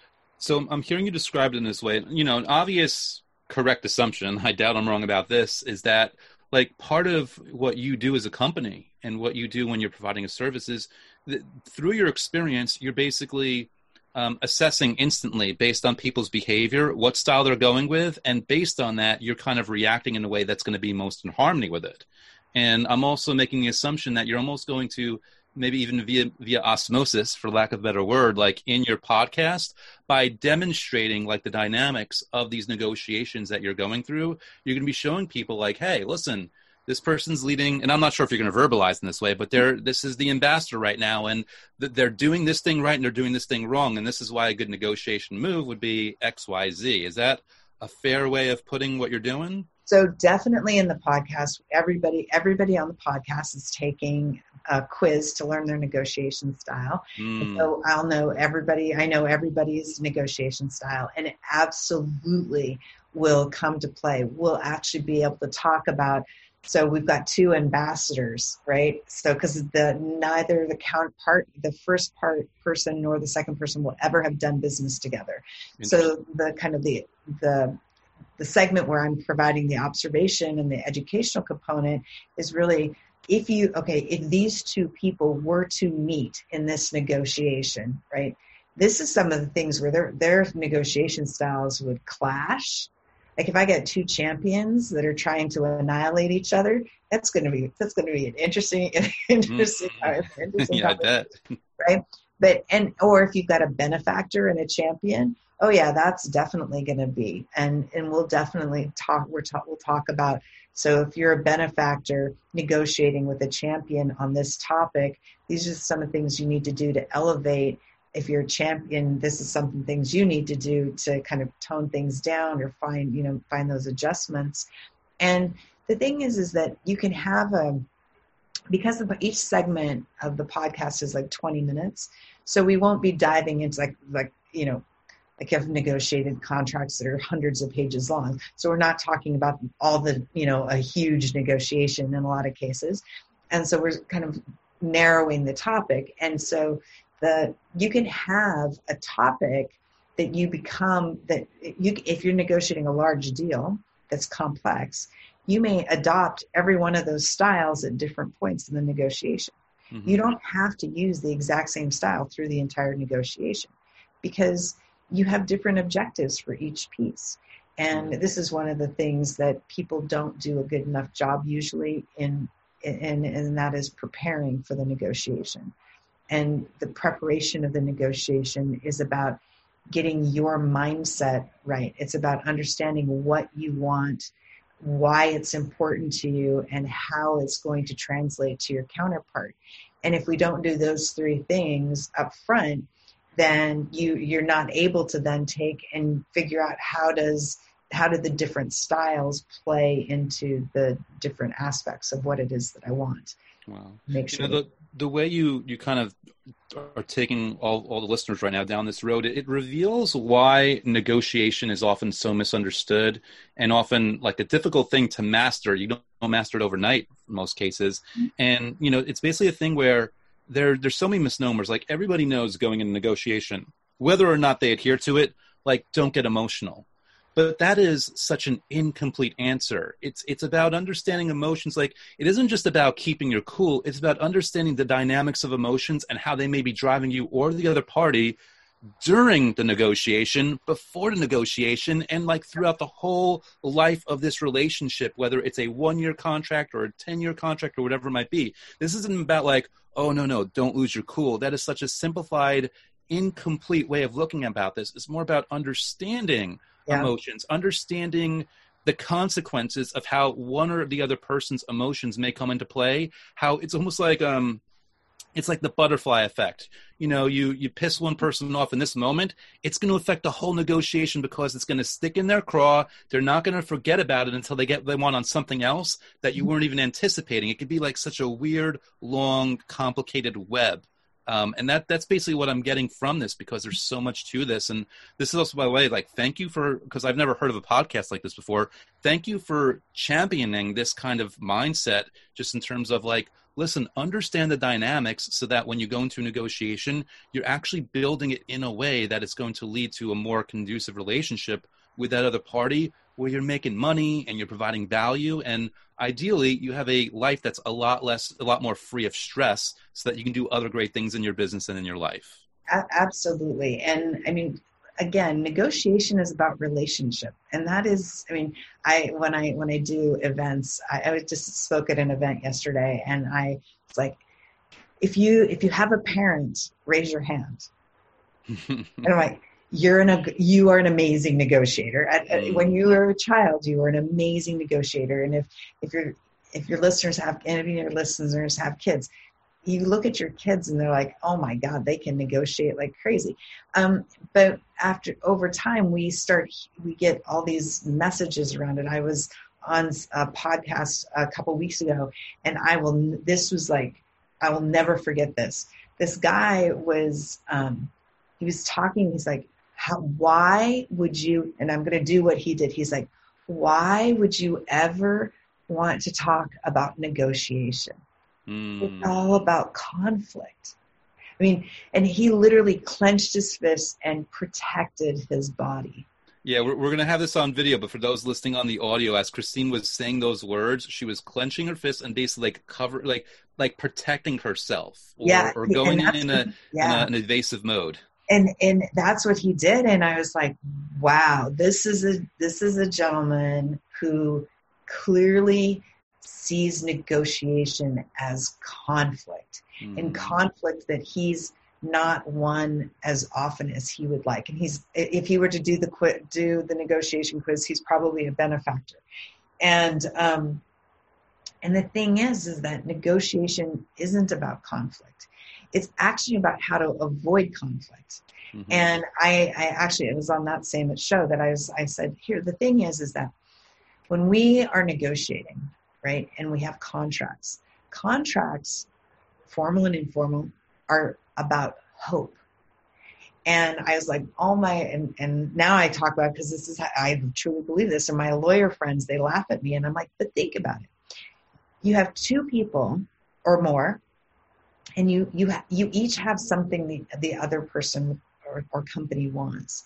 So I'm hearing you described in this way. You know, an obvious correct assumption, I doubt I'm wrong about this, is that like part of what you do as a company and what you do when you're providing a service is that through your experience, you're basically um, assessing instantly based on people's behavior, what style they're going with, and based on that, you're kind of reacting in a way that's going to be most in harmony with it. And I'm also making the assumption that you're almost going to maybe even via via osmosis for lack of a better word like in your podcast by demonstrating like the dynamics of these negotiations that you're going through you're going to be showing people like hey listen this person's leading and i'm not sure if you're going to verbalize in this way but they're this is the ambassador right now and th- they're doing this thing right and they're doing this thing wrong and this is why a good negotiation move would be xyz is that a fair way of putting what you're doing? So definitely in the podcast everybody everybody on the podcast is taking a quiz to learn their negotiation style. Mm. So I'll know everybody, I know everybody's negotiation style, and it absolutely will come to play. We'll actually be able to talk about. So we've got two ambassadors, right? So because the neither the counterpart, the first part person nor the second person will ever have done business together. So the kind of the the the segment where I'm providing the observation and the educational component is really if you okay if these two people were to meet in this negotiation right this is some of the things where their their negotiation styles would clash like if i get two champions that are trying to annihilate each other that's going to be that's going to be an interesting interesting, mm-hmm. interesting yeah, I bet. right but and or if you've got a benefactor and a champion oh yeah that's definitely going to be and and we'll definitely talk we're talk, we'll talk about so if you're a benefactor negotiating with a champion on this topic these are some of the things you need to do to elevate. If you're a champion this is some things you need to do to kind of tone things down or find you know find those adjustments. And the thing is is that you can have a because of each segment of the podcast is like 20 minutes so we won't be diving into like like you know like have negotiated contracts that are hundreds of pages long. So we're not talking about all the you know a huge negotiation in a lot of cases. And so we're kind of narrowing the topic. And so the you can have a topic that you become that you if you're negotiating a large deal that's complex you may adopt every one of those styles at different points in the negotiation. Mm-hmm. you don't have to use the exact same style through the entire negotiation because you have different objectives for each piece. And mm-hmm. this is one of the things that people don't do a good enough job usually in, in and that is preparing for the negotiation. And the preparation of the negotiation is about getting your mindset right. It's about understanding what you want, why it's important to you, and how it's going to translate to your counterpart. And if we don't do those three things up front, then you you're not able to then take and figure out how does how do the different styles play into the different aspects of what it is that I want. Wow. Make sure you know, the the way you you kind of are taking all, all the listeners right now down this road, it, it reveals why negotiation is often so misunderstood and often like a difficult thing to master. You don't, don't master it overnight in most cases. Mm-hmm. And you know, it's basically a thing where there there's so many misnomers. Like everybody knows going into negotiation, whether or not they adhere to it, like don't get emotional. But that is such an incomplete answer. It's it's about understanding emotions. Like it isn't just about keeping your cool. It's about understanding the dynamics of emotions and how they may be driving you or the other party during the negotiation, before the negotiation, and like throughout the whole life of this relationship, whether it's a one year contract or a 10 year contract or whatever it might be. This isn't about like, oh no no don't lose your cool that is such a simplified incomplete way of looking about this it's more about understanding yeah. emotions understanding the consequences of how one or the other person's emotions may come into play how it's almost like um it's like the butterfly effect you know you you piss one person off in this moment it's going to affect the whole negotiation because it's going to stick in their craw they're not going to forget about it until they get they want on something else that you weren't even anticipating it could be like such a weird long complicated web um, and that that's basically what I'm getting from this because there's so much to this. And this is also, by the way, like thank you for because I've never heard of a podcast like this before. Thank you for championing this kind of mindset, just in terms of like listen, understand the dynamics so that when you go into a negotiation, you're actually building it in a way that it's going to lead to a more conducive relationship with that other party where you're making money and you're providing value. And ideally you have a life that's a lot less a lot more free of stress so that you can do other great things in your business and in your life. Absolutely. And i mean again negotiation is about relationship. And that is i mean i when i when i do events i, I just spoke at an event yesterday and i was like if you if you have a parent raise your hand. And i'm like you're an a you are an amazing negotiator. At, at, mm. when you were a child you were an amazing negotiator. And if if your if your listeners have any of your listeners have kids you look at your kids and they're like, oh my God, they can negotiate like crazy. Um, but after over time, we start we get all these messages around it. I was on a podcast a couple weeks ago, and I will. This was like I will never forget this. This guy was, um, he was talking. He's like, How, why would you? And I'm going to do what he did. He's like, why would you ever want to talk about negotiation? Mm. It's all about conflict. I mean, and he literally clenched his fist and protected his body. Yeah, we're, we're going to have this on video, but for those listening on the audio, as Christine was saying those words, she was clenching her fist and basically like cover, like like protecting herself, or, yeah, or going in, in, a, yeah. in a, an evasive mode. And and that's what he did, and I was like, wow, this is a this is a gentleman who clearly sees negotiation as conflict, mm. and conflict that he's not won as often as he would like. And he's if he were to do the quit do the negotiation quiz, he's probably a benefactor. And um, and the thing is, is that negotiation isn't about conflict. It's actually about how to avoid conflict. Mm-hmm. And I, I actually it was on that same show that I was I said here the thing is is that when we are negotiating, right, and we have contracts, contracts, formal and informal, are about hope. And I was like, all my, and, and now I talk about because this is, I truly believe this, and my lawyer friends, they laugh at me, and I'm like, but think about it. You have two people or more, and you you you each have something the the other person or, or company wants,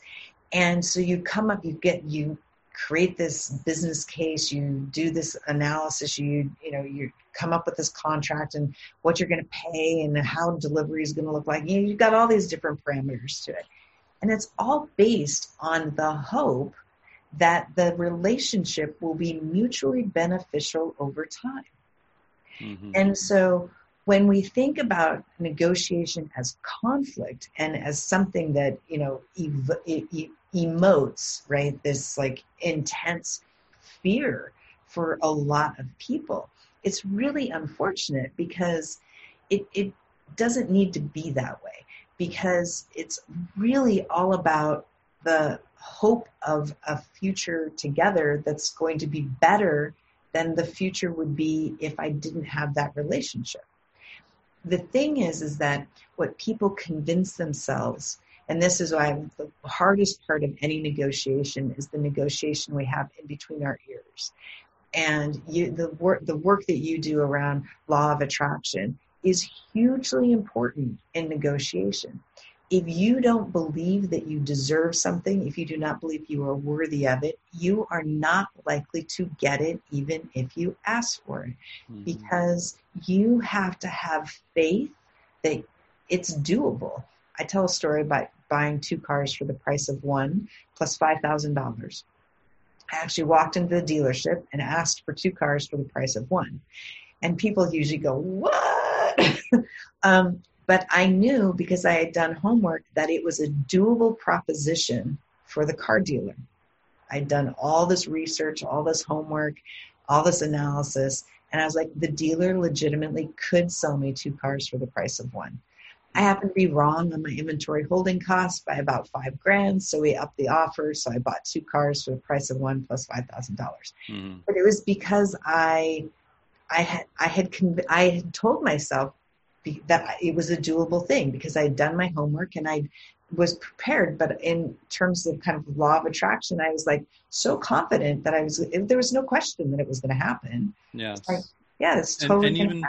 and so you come up, you get you create this business case, you do this analysis, you you know you come up with this contract and what you're going to pay and how delivery is going to look like. You know, you've got all these different parameters to it, and it's all based on the hope that the relationship will be mutually beneficial over time. Mm-hmm. And so when we think about negotiation as conflict and as something that you know ev- emotes right this like intense fear for a lot of people it's really unfortunate because it, it doesn't need to be that way because it's really all about the hope of a future together that's going to be better than the future would be if I didn't have that relationship. The thing is, is that what people convince themselves and this is why the hardest part of any negotiation is the negotiation we have in between our ears. And you, the work, the work that you do around law of attraction is hugely important in negotiation. If you don't believe that you deserve something, if you do not believe you are worthy of it, you are not likely to get it even if you ask for it. Mm-hmm. Because you have to have faith that it's doable. I tell a story about buying two cars for the price of one plus $5,000. I actually walked into the dealership and asked for two cars for the price of one. And people usually go, What? um, but I knew because I had done homework that it was a doable proposition for the car dealer. I'd done all this research, all this homework, all this analysis, and I was like, the dealer legitimately could sell me two cars for the price of one. I happened to be wrong on my inventory holding costs by about five grand, so we upped the offer. So I bought two cars for the price of one plus five thousand dollars. Mm-hmm. But it was because I, I had I had conv- I had told myself that it was a doable thing because I had done my homework and I was prepared. But in terms of kind of law of attraction, I was like so confident that I was. There was no question that it was going to happen. Yes. Like, yeah, it's totally. And, and even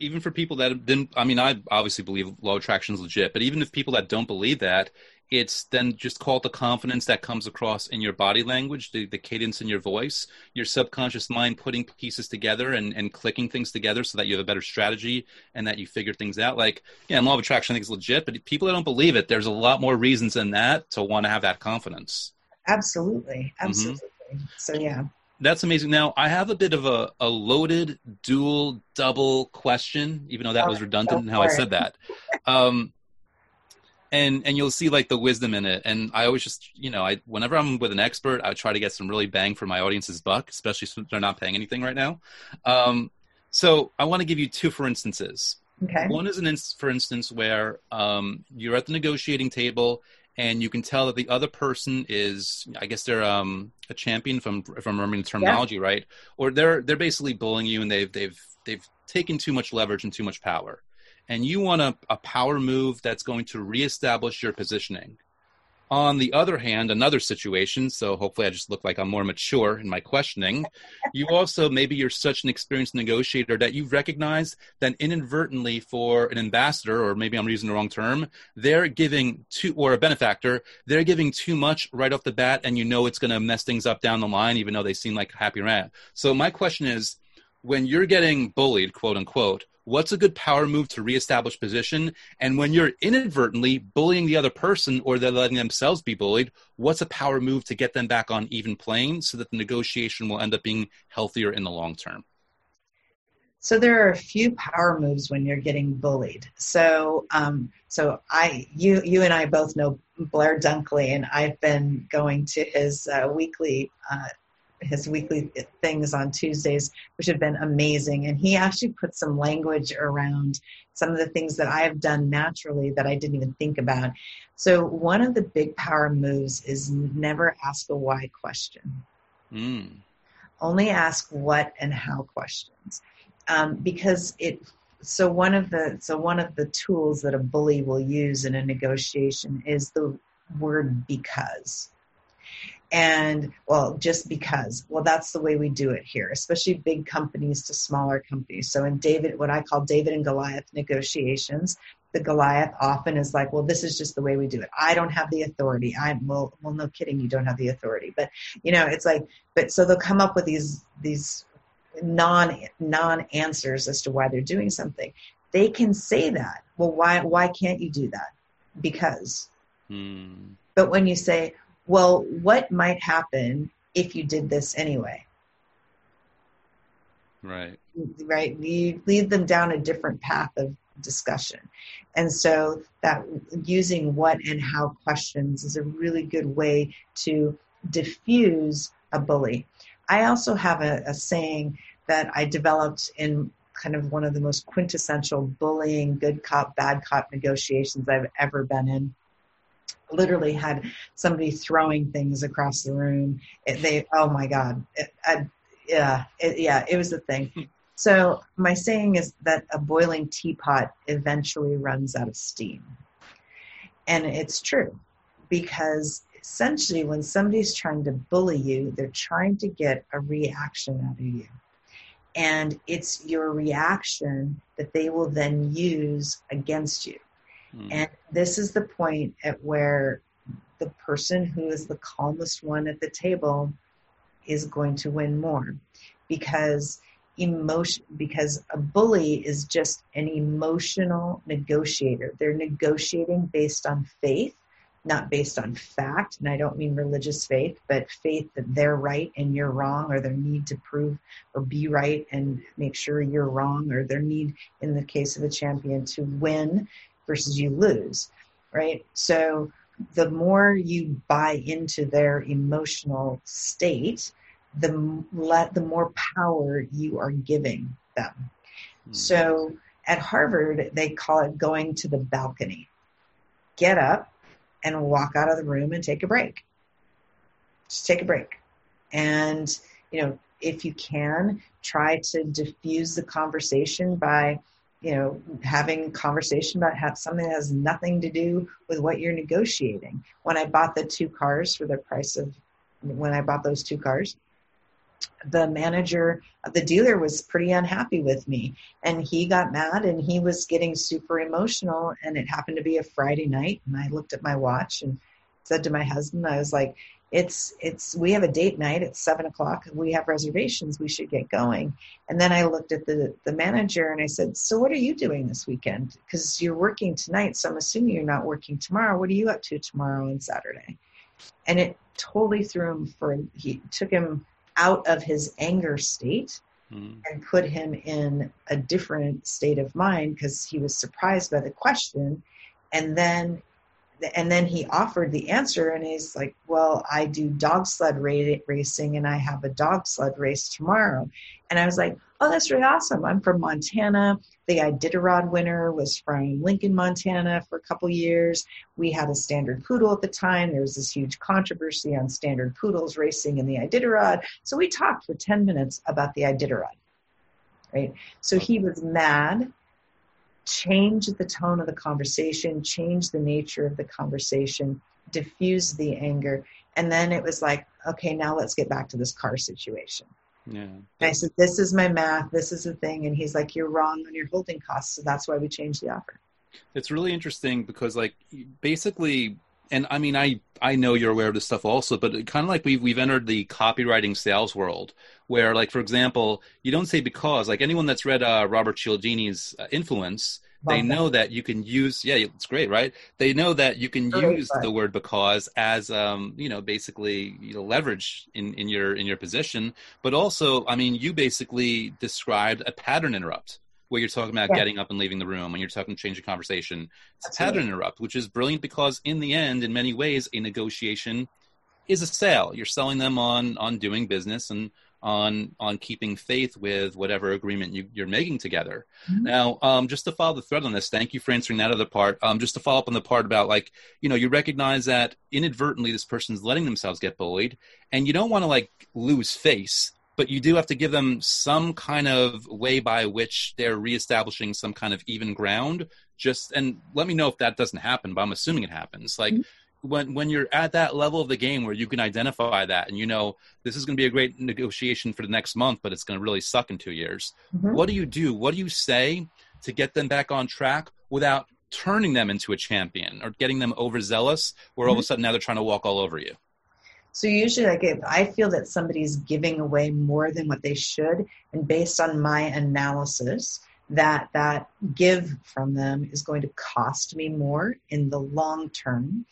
even for people that didn't, I mean, I obviously believe law of attraction is legit, but even if people that don't believe that, it's then just call it the confidence that comes across in your body language, the, the cadence in your voice, your subconscious mind putting pieces together and, and clicking things together so that you have a better strategy and that you figure things out. Like, yeah, law of attraction I think is legit, but people that don't believe it, there's a lot more reasons than that to want to have that confidence. Absolutely. Mm-hmm. Absolutely. Mm-hmm. So, yeah that's amazing. Now I have a bit of a, a loaded dual double question, even though that was redundant in how I said that. Um, and and you'll see like the wisdom in it. And I always just you know I whenever I'm with an expert, I try to get some really bang for my audience's buck, especially since they're not paying anything right now. Um, so I want to give you two for instances. Okay. One is an instance, for instance, where um, you're at the negotiating table and you can tell that the other person is i guess they're um, a champion from from remembering the terminology yeah. right or they're they're basically bullying you and they've they've they've taken too much leverage and too much power and you want a, a power move that's going to reestablish your positioning. On the other hand, another situation, so hopefully I just look like I'm more mature in my questioning. You also, maybe you're such an experienced negotiator that you recognize that inadvertently for an ambassador, or maybe I'm using the wrong term, they're giving too, or a benefactor, they're giving too much right off the bat, and you know it's going to mess things up down the line, even though they seem like happy rat. So my question is, when you're getting bullied, quote unquote, what's a good power move to reestablish position? And when you're inadvertently bullying the other person or they're letting themselves be bullied what's a power move to get them back on even plane so that the negotiation will end up being healthier in the long term? So there are a few power moves when you're getting bullied. So um, so i you you and i both know blair dunkley and i've been going to his uh, weekly uh, his weekly things on Tuesdays, which have been amazing. And he actually put some language around some of the things that I've done naturally that I didn't even think about. So, one of the big power moves is never ask a why question. Mm. Only ask what and how questions. Um, because it so one of the so one of the tools that a bully will use in a negotiation is the word because and well just because. Well that's the way we do it here especially big companies to smaller companies. So in david what i call david and goliath negotiations the goliath often is like well this is just the way we do it. I don't have the authority. I'm well well no kidding you don't have the authority. But you know it's like but so they'll come up with these these non non answers as to why they're doing something. They can say that. Well why why can't you do that? Because. Hmm. but when you say well, what might happen if you did this anyway? Right. Right. You lead them down a different path of discussion. And so that using what and how questions is a really good way to diffuse a bully. I also have a, a saying that I developed in kind of one of the most quintessential bullying, good cop, bad cop negotiations I've ever been in literally had somebody throwing things across the room. It, they, oh my God, it, I, yeah, it, yeah, it was a thing. Hmm. So my saying is that a boiling teapot eventually runs out of steam, and it's true because essentially when somebody's trying to bully you, they're trying to get a reaction out of you. And it's your reaction that they will then use against you. Mm. And this is the point at where the person who is the calmest one at the table is going to win more because emotion because a bully is just an emotional negotiator. They're negotiating based on faith not based on fact. And i don't mean religious faith but faith that they're right and you're wrong or their need to prove or be right and make sure you're wrong or their need in the case of a champion to win versus you lose, right? So the more you buy into their emotional state, the let the more power you are giving them. Mm. So at Harvard, they call it going to the balcony. Get up and walk out of the room and take a break. Just take a break. And, you know, if you can, try to diffuse the conversation by you know, having conversation about have something that has nothing to do with what you're negotiating. When I bought the two cars for the price of when I bought those two cars, the manager of the dealer was pretty unhappy with me and he got mad and he was getting super emotional and it happened to be a Friday night and I looked at my watch and said to my husband, I was like, it's it's we have a date night at seven o'clock we have reservations we should get going. And then i looked at the the manager and i said so what are you doing this weekend? Because you're working tonight so i'm assuming you're not working tomorrow. What are you up to tomorrow and saturday? And it totally threw him for he took him out of his anger state mm. and put him in a different state of mind because he was surprised by the question. And then and then he offered the answer and he's like well i do dog sled racing and i have a dog sled race tomorrow. And i was like oh that's really awesome. I'm from montana. The iditarod winner was from lincoln montana for a couple years. We had a standard poodle at the time. There was this huge controversy on standard poodles racing in the iditarod. So we talked for 10 minutes about the iditarod. Right? So he was mad change the tone of the conversation, change the nature of the conversation, diffuse the anger. And then it was like, okay, now let's get back to this car situation. Yeah. And I said, this is my math. This is the thing. And he's like, you're wrong on your holding costs. So that's why we changed the offer. It's really interesting because, like, basically, and I mean, I I know you're aware of this stuff also, but kind of like we've we've entered the copywriting sales world, where, like, for example, you don't say because. Like anyone that's read uh, Robert Cialdini's uh, Influence, they know that you can use yeah it's great right? They know that you can use the word because as um you know basically you know leverage in in your in your position. But also i mean you basically described a pattern interrupt where you're talking about yeah. getting up and leaving the room, when you're talking changing conversation. It's a pattern interrupt, which is brilliant because in the end, in many ways, a negotiation is a sale. You're selling them on on doing business and on on keeping faith with whatever agreement you, are making together. Mm-hmm. Now, um, just to follow the thread on this, thank you for answering that other part. Um, just to follow up on the part about like you know you recognize that inadvertently this person's letting themselves get bullied, and you don't want to like lose face but you do have to give them some kind of way by which they're reestablishing some kind of even ground just and let me know if that doesn't happen but i'm assuming it happens like mm-hmm. when when you're at that level of the game where you can identify that and you know this is going to be a great negotiation for the next month but it's going to really suck in 2 years mm-hmm. what do you do what do you say to get them back on track without turning them into a champion or getting them overzealous where mm-hmm. all of a mm-hmm. sudden now they're trying to walk all over you so usually, like if I feel that somebody's giving away more than what they should, and based on my analysis, that that give from them is going to cost me more in the long term,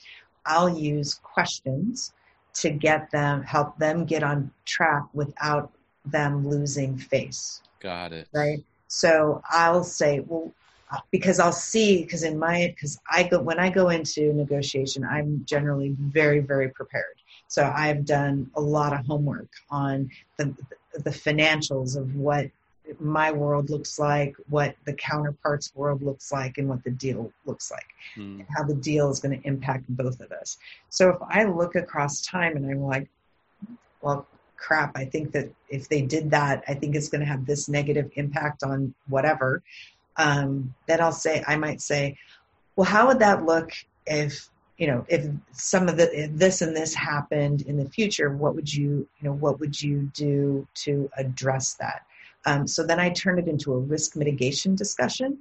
I'll use questions to get them help them get on track without them losing face. Got it. Right. So I'll say, well, uh, because I'll see because in my because I go when I go into negotiation, I'm generally very very prepared. So I've done a lot of homework on the the financials of what my world looks like, what the counterpart's world looks like, and what the deal looks like, mm. and how the deal is going to impact both of us. So if I look across time and I'm like, well, crap, I think that if they did that, I think it's going to have this negative impact on whatever. Um, then I'll say, I might say, well, how would that look if you know if some of the this and this happened in the future what would you you know what would you do to address that? Um, so then i turn it into a risk mitigation discussion.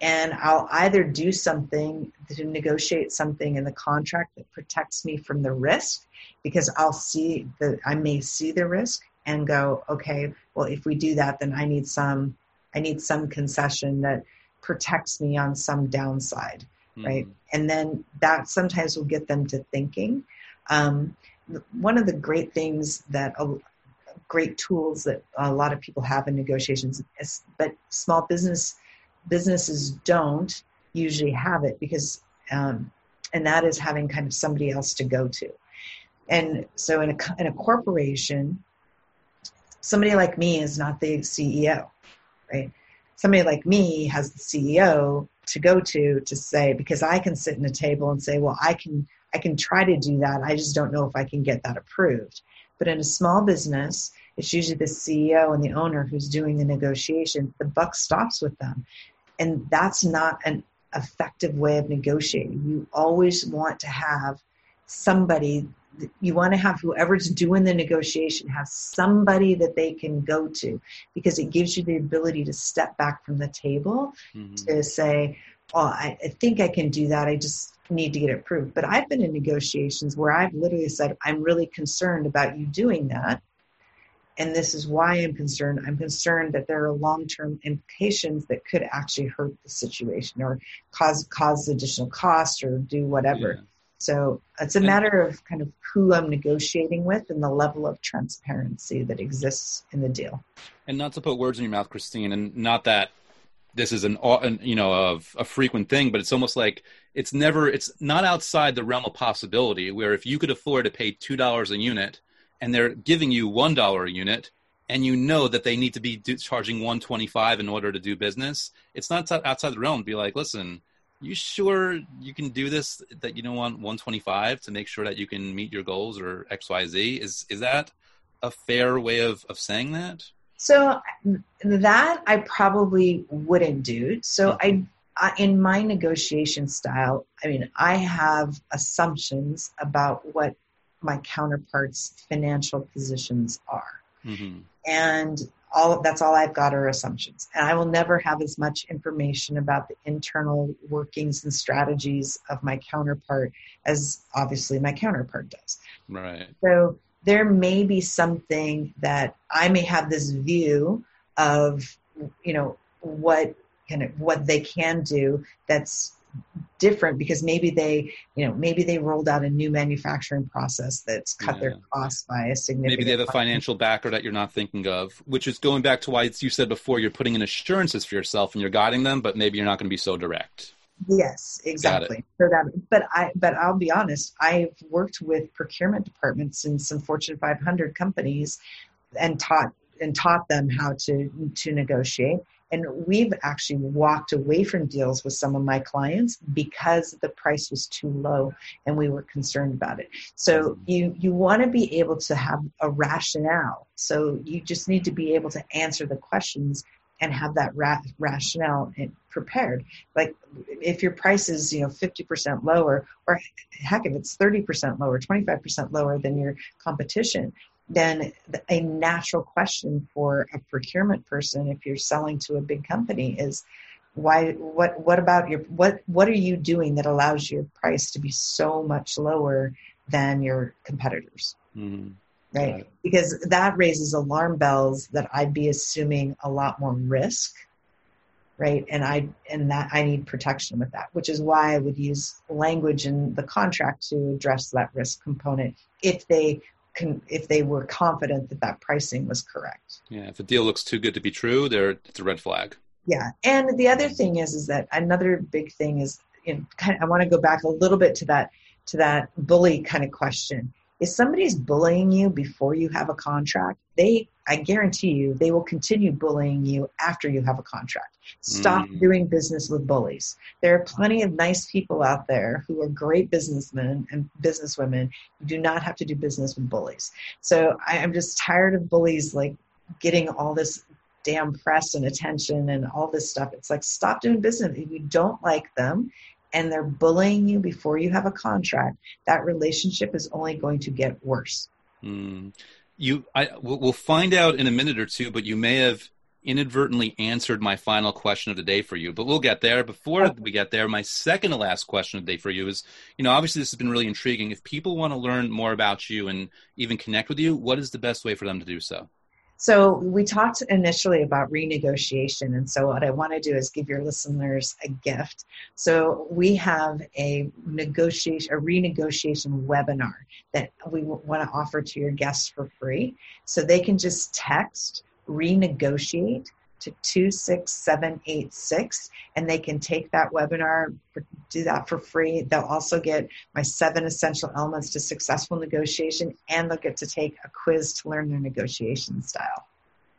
And i'll either do something to negotiate something in the contract that protects me from the risk because i'll see the i may see the risk and go okay well if we do that then i need some i need some concession that protects me on some downside mm-hmm. right? And then that sometimes will get them to thinking. Um, one of the great things that uh, great tools that a lot of people have in negotiations, is, but small business businesses don't usually have it because, um, and that is having kind of somebody else to go to. And so in a, in a corporation, somebody like me is not the CEO, right? Somebody like me has the CEO to go to to say because I can sit in a table and say, well, I can I can try to do that. I just don't know if I can get that approved. But in a small business, it's usually the CEO and the owner who's doing the negotiation. The buck stops with them. And that's not an effective way of negotiating. You always want to have somebody you want to have whoever's doing the negotiation have somebody that they can go to because it gives you the ability to step back from the table mm-hmm. to say well I, I, think i can do that. I just need to get it approved. But i've been in negotiations where i've literally said i'm really concerned about you doing that and this is why i'm concerned. I'm concerned that there are long-term implications that could actually hurt the situation or cause cause additional cost or do whatever. Yeah so it's a matter of kind of who I'm negotiating with and the level of transparency that exists in the deal. And not to put words in your mouth, Christine, and not that this is an, an you know of a frequent thing, but it's almost like it's never it's not outside the realm of possibility where if you could afford to pay two dollars a unit and they're giving you one dollar a unit and you know that they need to be do, charging 125 in order to do business it's not outside the realm to be like listen you sure you can do this that you don't want 125 to make sure that you can meet your goals or xyz is is that a fair way of of saying that so that i probably wouldn't do so mm-hmm. I, in my negotiation style, I mean, I have assumptions about what my counterparts' financial positions are. Mm-hmm. And all that's all I've got are assumptions. And I will never have as much information about the internal workings and strategies of my counterpart as obviously my counterpart does. Right. So there may be something that I may have this view of, you know, what kind of what they can do that's different because maybe they you know maybe they rolled out a new manufacturing process that's cut yeah. their costs by a significant maybe they have a financial backer that you're not thinking of which is going back to why you said before you're putting in assurances for yourself and you're guiding them but maybe you're not going to be so direct. Yes exactly. So that but i but i'll be honest i've worked with procurement departments in some fortune 500 companies and taught and taught them how to to negotiate and we've actually walked away from deals with some of my clients because the price was too low and we were concerned about it. So mm-hmm. you, you want to be able to have a rationale. So you just need to be able to answer the questions and have that ra- rationale prepared. Like if your price is, you know, 50% lower, or heck, if it's 30% lower, 25% lower than your competition, then a natural question for a procurement person if you're selling to a big company is why what what about your what what are you doing that allows your price to be so much lower than your competitors? Mm-hmm. right? Because that raises alarm bells that i'd be assuming a lot more risk right? And i and that i need protection with that which is why i would use language in the contract to address that risk component if they con- if they were confident that that pricing was correct. Yeah, if a deal looks too good to be true, there it's a red flag. Yeah, and the other thing is is that another big thing is know, kind of, I want to go back a little bit to that to that bully kind of question. If somebody's bullying you before you have a contract, they I guarantee you they will continue bullying you after you have a contract. Stop mm. doing business with bullies. There are plenty of nice people out there who are great businessmen and businesswomen You do not have to do business with bullies. So I, I'm just tired of bullies like getting all this damn press and attention and all this stuff. It's like stop doing business. If you don't like them and they're bullying you before you have a contract, that relationship is only going to get worse. Mm you I we'll find out in a minute or two, but you may have inadvertently answered my final question of the day for you. But we'll get there. Before we get there, my second to last question of the day for you is, you know, obviously this has been really intriguing. If people want to learn more about you and even connect with you, what is the best way for them to do so? So we talked initially about renegotiation, and so what I want to do is give your listeners a gift. So we have a negotiation, a renegotiation webinar that we want to offer to your guests for free. So they can just text renegotiate to 26786 and they can take that webinar do that for free they'll also get my seven essential elements to successful negotiation and they'll get to take a quiz to learn their negotiation style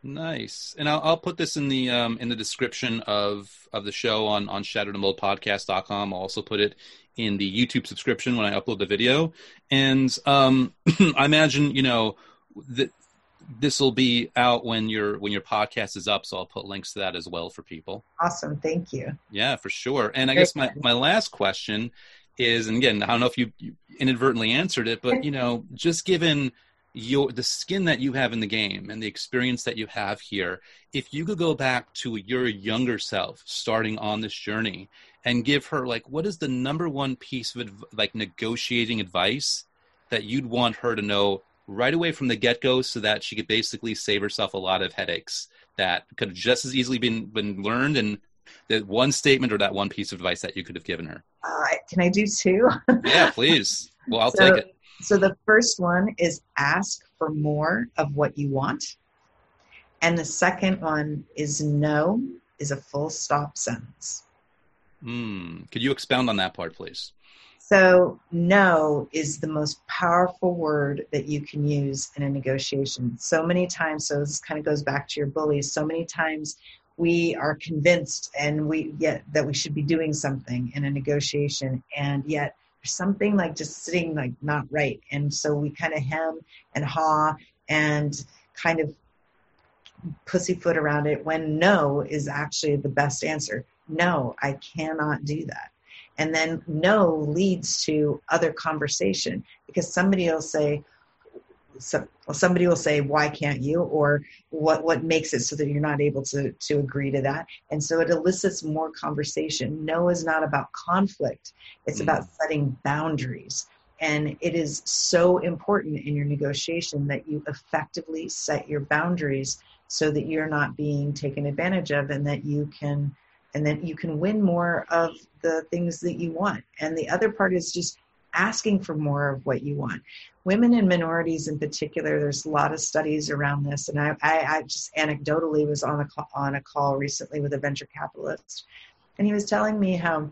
Nice, and I'll, I'll put this in the um, in the description of of the show on on shatteredandboldpodcast.com. I'll also put it in the YouTube subscription when I upload the video. And um, I imagine you know that this will be out when your when your podcast is up so i'll put links to that as well for people. Awesome. Thank you. Yeah for sure. And i guess my, my last question is and again i don't know if you, you inadvertently answered it but you know just given your the skin that you have in the game and the experience that you have here if you could go back to your younger self starting on this journey and give her like what is the number one piece of like negotiating advice that you'd want her to know right away from the get go so that she could basically save herself a lot of headaches that could have just as easily been, been learned and that one statement or that one piece of advice that you could have given her? Uh, can I do two? yeah, please. Well, I'll so, take it. So the first one is ask for more of what you want. And the second one is no is a full stop sentence. Mm. Could you expound on that part, please? So, no is the most powerful word that you can use in a negotiation. So many times, so this kind of goes back to your bullies. So many times we are convinced and we yet that we should be doing something in a negotiation, and yet there's something like just sitting like not right. And so we kind of hem and haw and kind of pussyfoot around it when no is actually the best answer. no, I cannot do that. And then no leads to other conversation because somebody will say, so, somebody will say why can't you? or what what makes it so that you're not able to to agree to that? And so it elicits more conversation. No is not about conflict. It's mm-hmm. about setting boundaries. And it is so important in your negotiation that you effectively set your boundaries so that you're not being taken advantage of and that you can and then you can win more of the things that you want. And the other part is just asking for more of what you want. Women and minorities in particular there's a lot of studies around this. And i, I, I just anecdotally was on a, call, on a call recently with a venture capitalist. And he was telling me how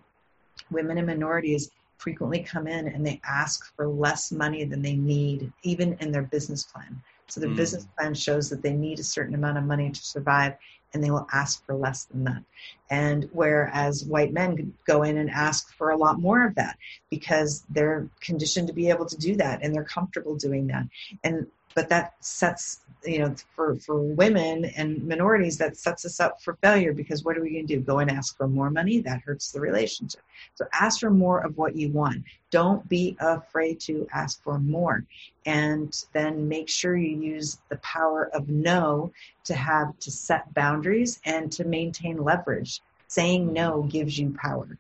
women and minorities frequently come in and they ask for less money than they need even in their business plan. So their mm. business plan shows that they need a certain amount of money to survive and they will ask for less than that. And whereas white men go in and ask for a lot more of that because they're conditioned to be able to do that and they're comfortable doing that. And but that sets you know for for women and minorities that sets us up for failure because what are we going to do? Go and ask for more money? That hurts the relationship. So ask for more of what you want. Don't be afraid to ask for more. And then make sure you use the power of no to have to set boundaries and to maintain leverage. Saying no gives you power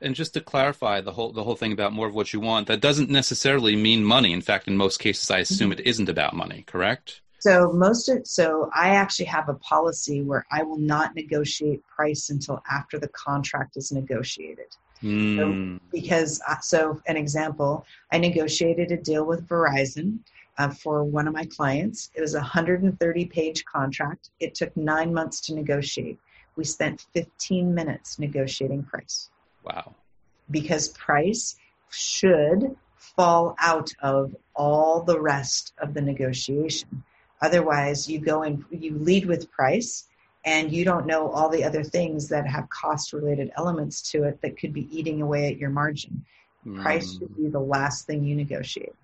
and just to clarify the whole the whole thing about more of what you want, that doesn't necessarily mean money. In fact, in most cases, I assume it isn't about money. Correct? So most of so I actually have a policy where I will not negotiate price until after the contract is negotiated. Mm. So, hmm. because uh, so an example, I negotiated a deal with Verizon. Uh, for one of my clients. It was a 130 page contract. It took nine months to negotiate. We spent 15 minutes negotiating price. Wow. Because price should fall out of all the rest of the negotiation. Otherwise, you go and you lead with price and you don't know all the other things that have cost related elements to it that could be eating away at your margin. Mm. Price should be the last thing you negotiate.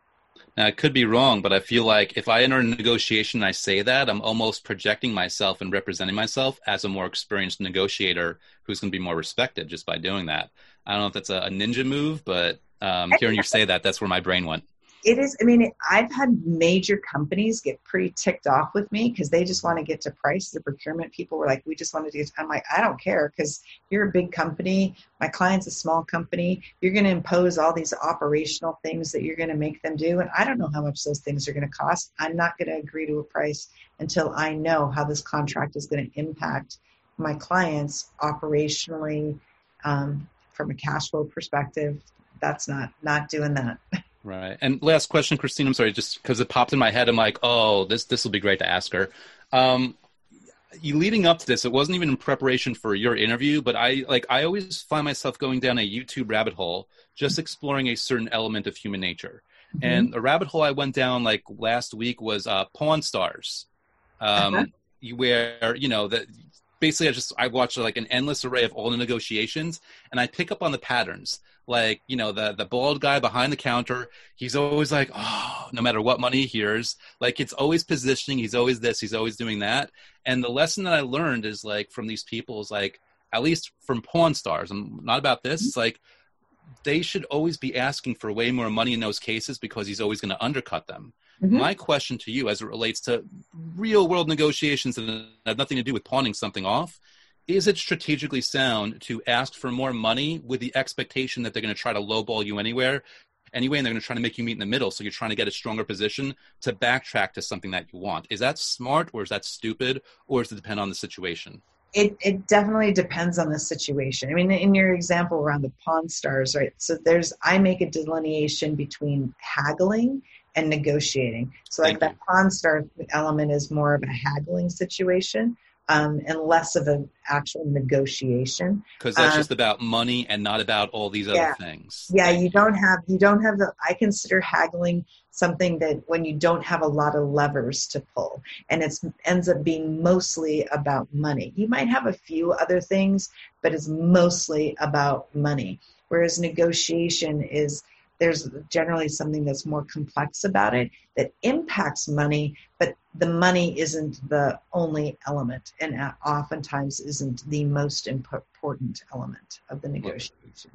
Now, I could be wrong, but I feel like if I enter a negotiation and I say that, I'm almost projecting myself and representing myself as a more experienced negotiator who's going to be more respected just by doing that. I don't know if that's a, a ninja move, but um, hearing you say that, that's where my brain went it is i mean i've had major companies get pretty ticked off with me because they just want to get to price. The procurement people were like we just want to do i'm like i don't care because you're a big company. My client's a small company. You're going to impose all these operational things that you're going to make them do and i don't know how much those things are going to cost. I'm not going to agree to a price until i know how this contract is going to impact my clients operationally um, from a cash flow perspective. That's not not doing that Right. And last question, Christine. I'm sorry, just because it popped in my head. I'm like, oh, this this will be great to ask her. Um, you leading up to this, it wasn't even in preparation for your interview, but I like I always find myself going down a YouTube rabbit hole, just exploring a certain element of human nature. Mm-hmm. And a rabbit hole I went down like last week was uh, Pawn Stars, um, uh-huh. where you know that basically I just I watch like an endless array of all the negotiations, and I pick up on the patterns. Like you know the the bald guy behind the counter, he's always like, oh, no matter what money he hears, like it's always positioning. He's always this. He's always doing that. And the lesson that I learned is like from these people is like at least from Pawn Stars. I'm not about this. It's like they should always be asking for way more money in those cases because he's always going to undercut them. Mm-hmm. My question to you, as it relates to real world negotiations that have nothing to do with pawning something off, is it strategically sound to ask for more money with the expectation that they're going to try to lowball you anywhere anyway and they're going to try to make you meet in the middle so you're trying to get a stronger position to backtrack to something that you want is that smart or is that stupid or does it depend on the situation it, it definitely depends on the situation. I mean, in your example around the pawn stars, right? So there's, I make a delineation between haggling and negotiating. So like that pawn star element is more of a haggling situation. Um, and less of an actual negotiation. Because that's um, just about money and not about all these other things. Yeah, you don't have you don't have the. I consider haggling something that when you don't have a lot of levers to pull, and it ends up being mostly about money. You might have a few other things, but it's mostly about money. Whereas negotiation is there's generally something that's more complex about it that impacts money, but the money isn't the only element and oftentimes isn't the most important element of the negotiation.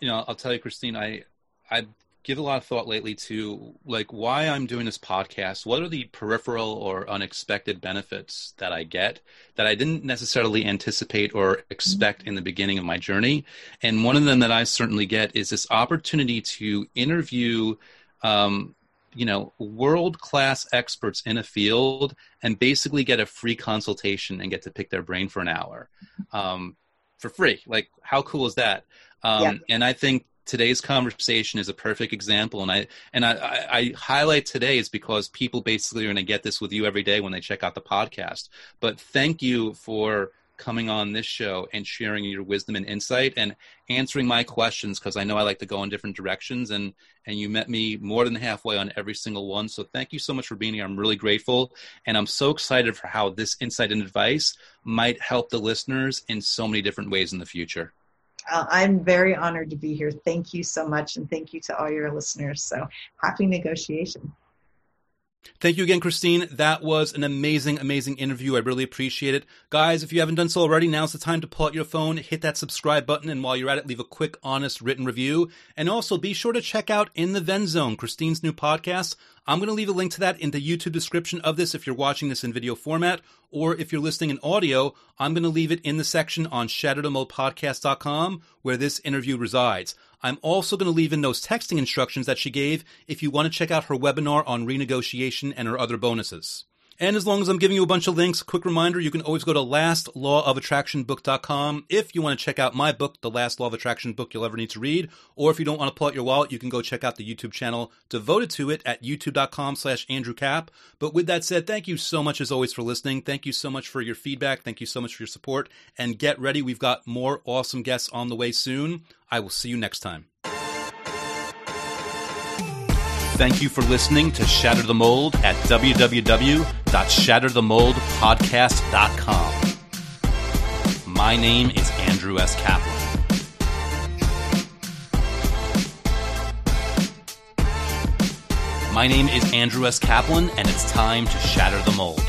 You know, I'll tell you, Christine, I, I give a lot of thought lately to like why I'm doing this podcast. What are the peripheral or unexpected benefits that I get that I didn't necessarily anticipate or expect in the beginning of my journey? And one of them that I certainly get is this opportunity to interview, um, you know, world class experts in a field and basically get a free consultation and get to pick their brain for an hour um, for free. Like, how cool is that? Um, yeah. And I think today's conversation is a perfect example and i and i, I, highlight today is because people basically are going to get this with you every day when they check out the podcast but thank you for coming on this show and sharing your wisdom and insight and answering my questions because I know I like to go in different directions and and you met me more than halfway on every single one. So thank you so much for being here. I'm really grateful and I'm so excited for how this insight and advice might help the listeners in so many different ways in the future uh, I'm very honored to be here. Thank you so much, and thank you to all your listeners. So happy negotiation. Thank you again, Christine. That was an amazing, amazing interview. I really appreciate it. Guys, if you haven't done so already, now's the time to pull out your phone, hit that subscribe button, and while you're at it, leave a quick, honest written review. And also be sure to check out In the Ven Zone, Christine's new podcast. I'm going to leave a link to that in the YouTube description of this if you're watching this in video format, or if you're listening in audio, I'm going to leave it in the section on shatterthemoldpodcast.com where this interview resides. I'm also going to leave in those texting instructions that she gave if you want to check out her webinar on renegotiation and her other bonuses. And as long as I'm giving you a bunch of links, quick reminder, you can always go to lastlawofattractionbook.com if you want to check out my book, The Last Law of Attraction Book You'll Ever Need to Read. Or if you don't want to pull out your wallet, you can go check out the YouTube channel devoted to it at youtube.com slash Andrew Kap. But with that said, thank you so much as always for listening. Thank you so much for your feedback. Thank you so much for your support. And get ready, we've got more awesome guests on the way soon. I will see you next time. Thank you for listening to Shatter the Mold at www.shatterthemoldpodcast.com. My name is Andrew S. Kaplan. My name is Andrew S. Kaplan, and it's time to shatter the mold.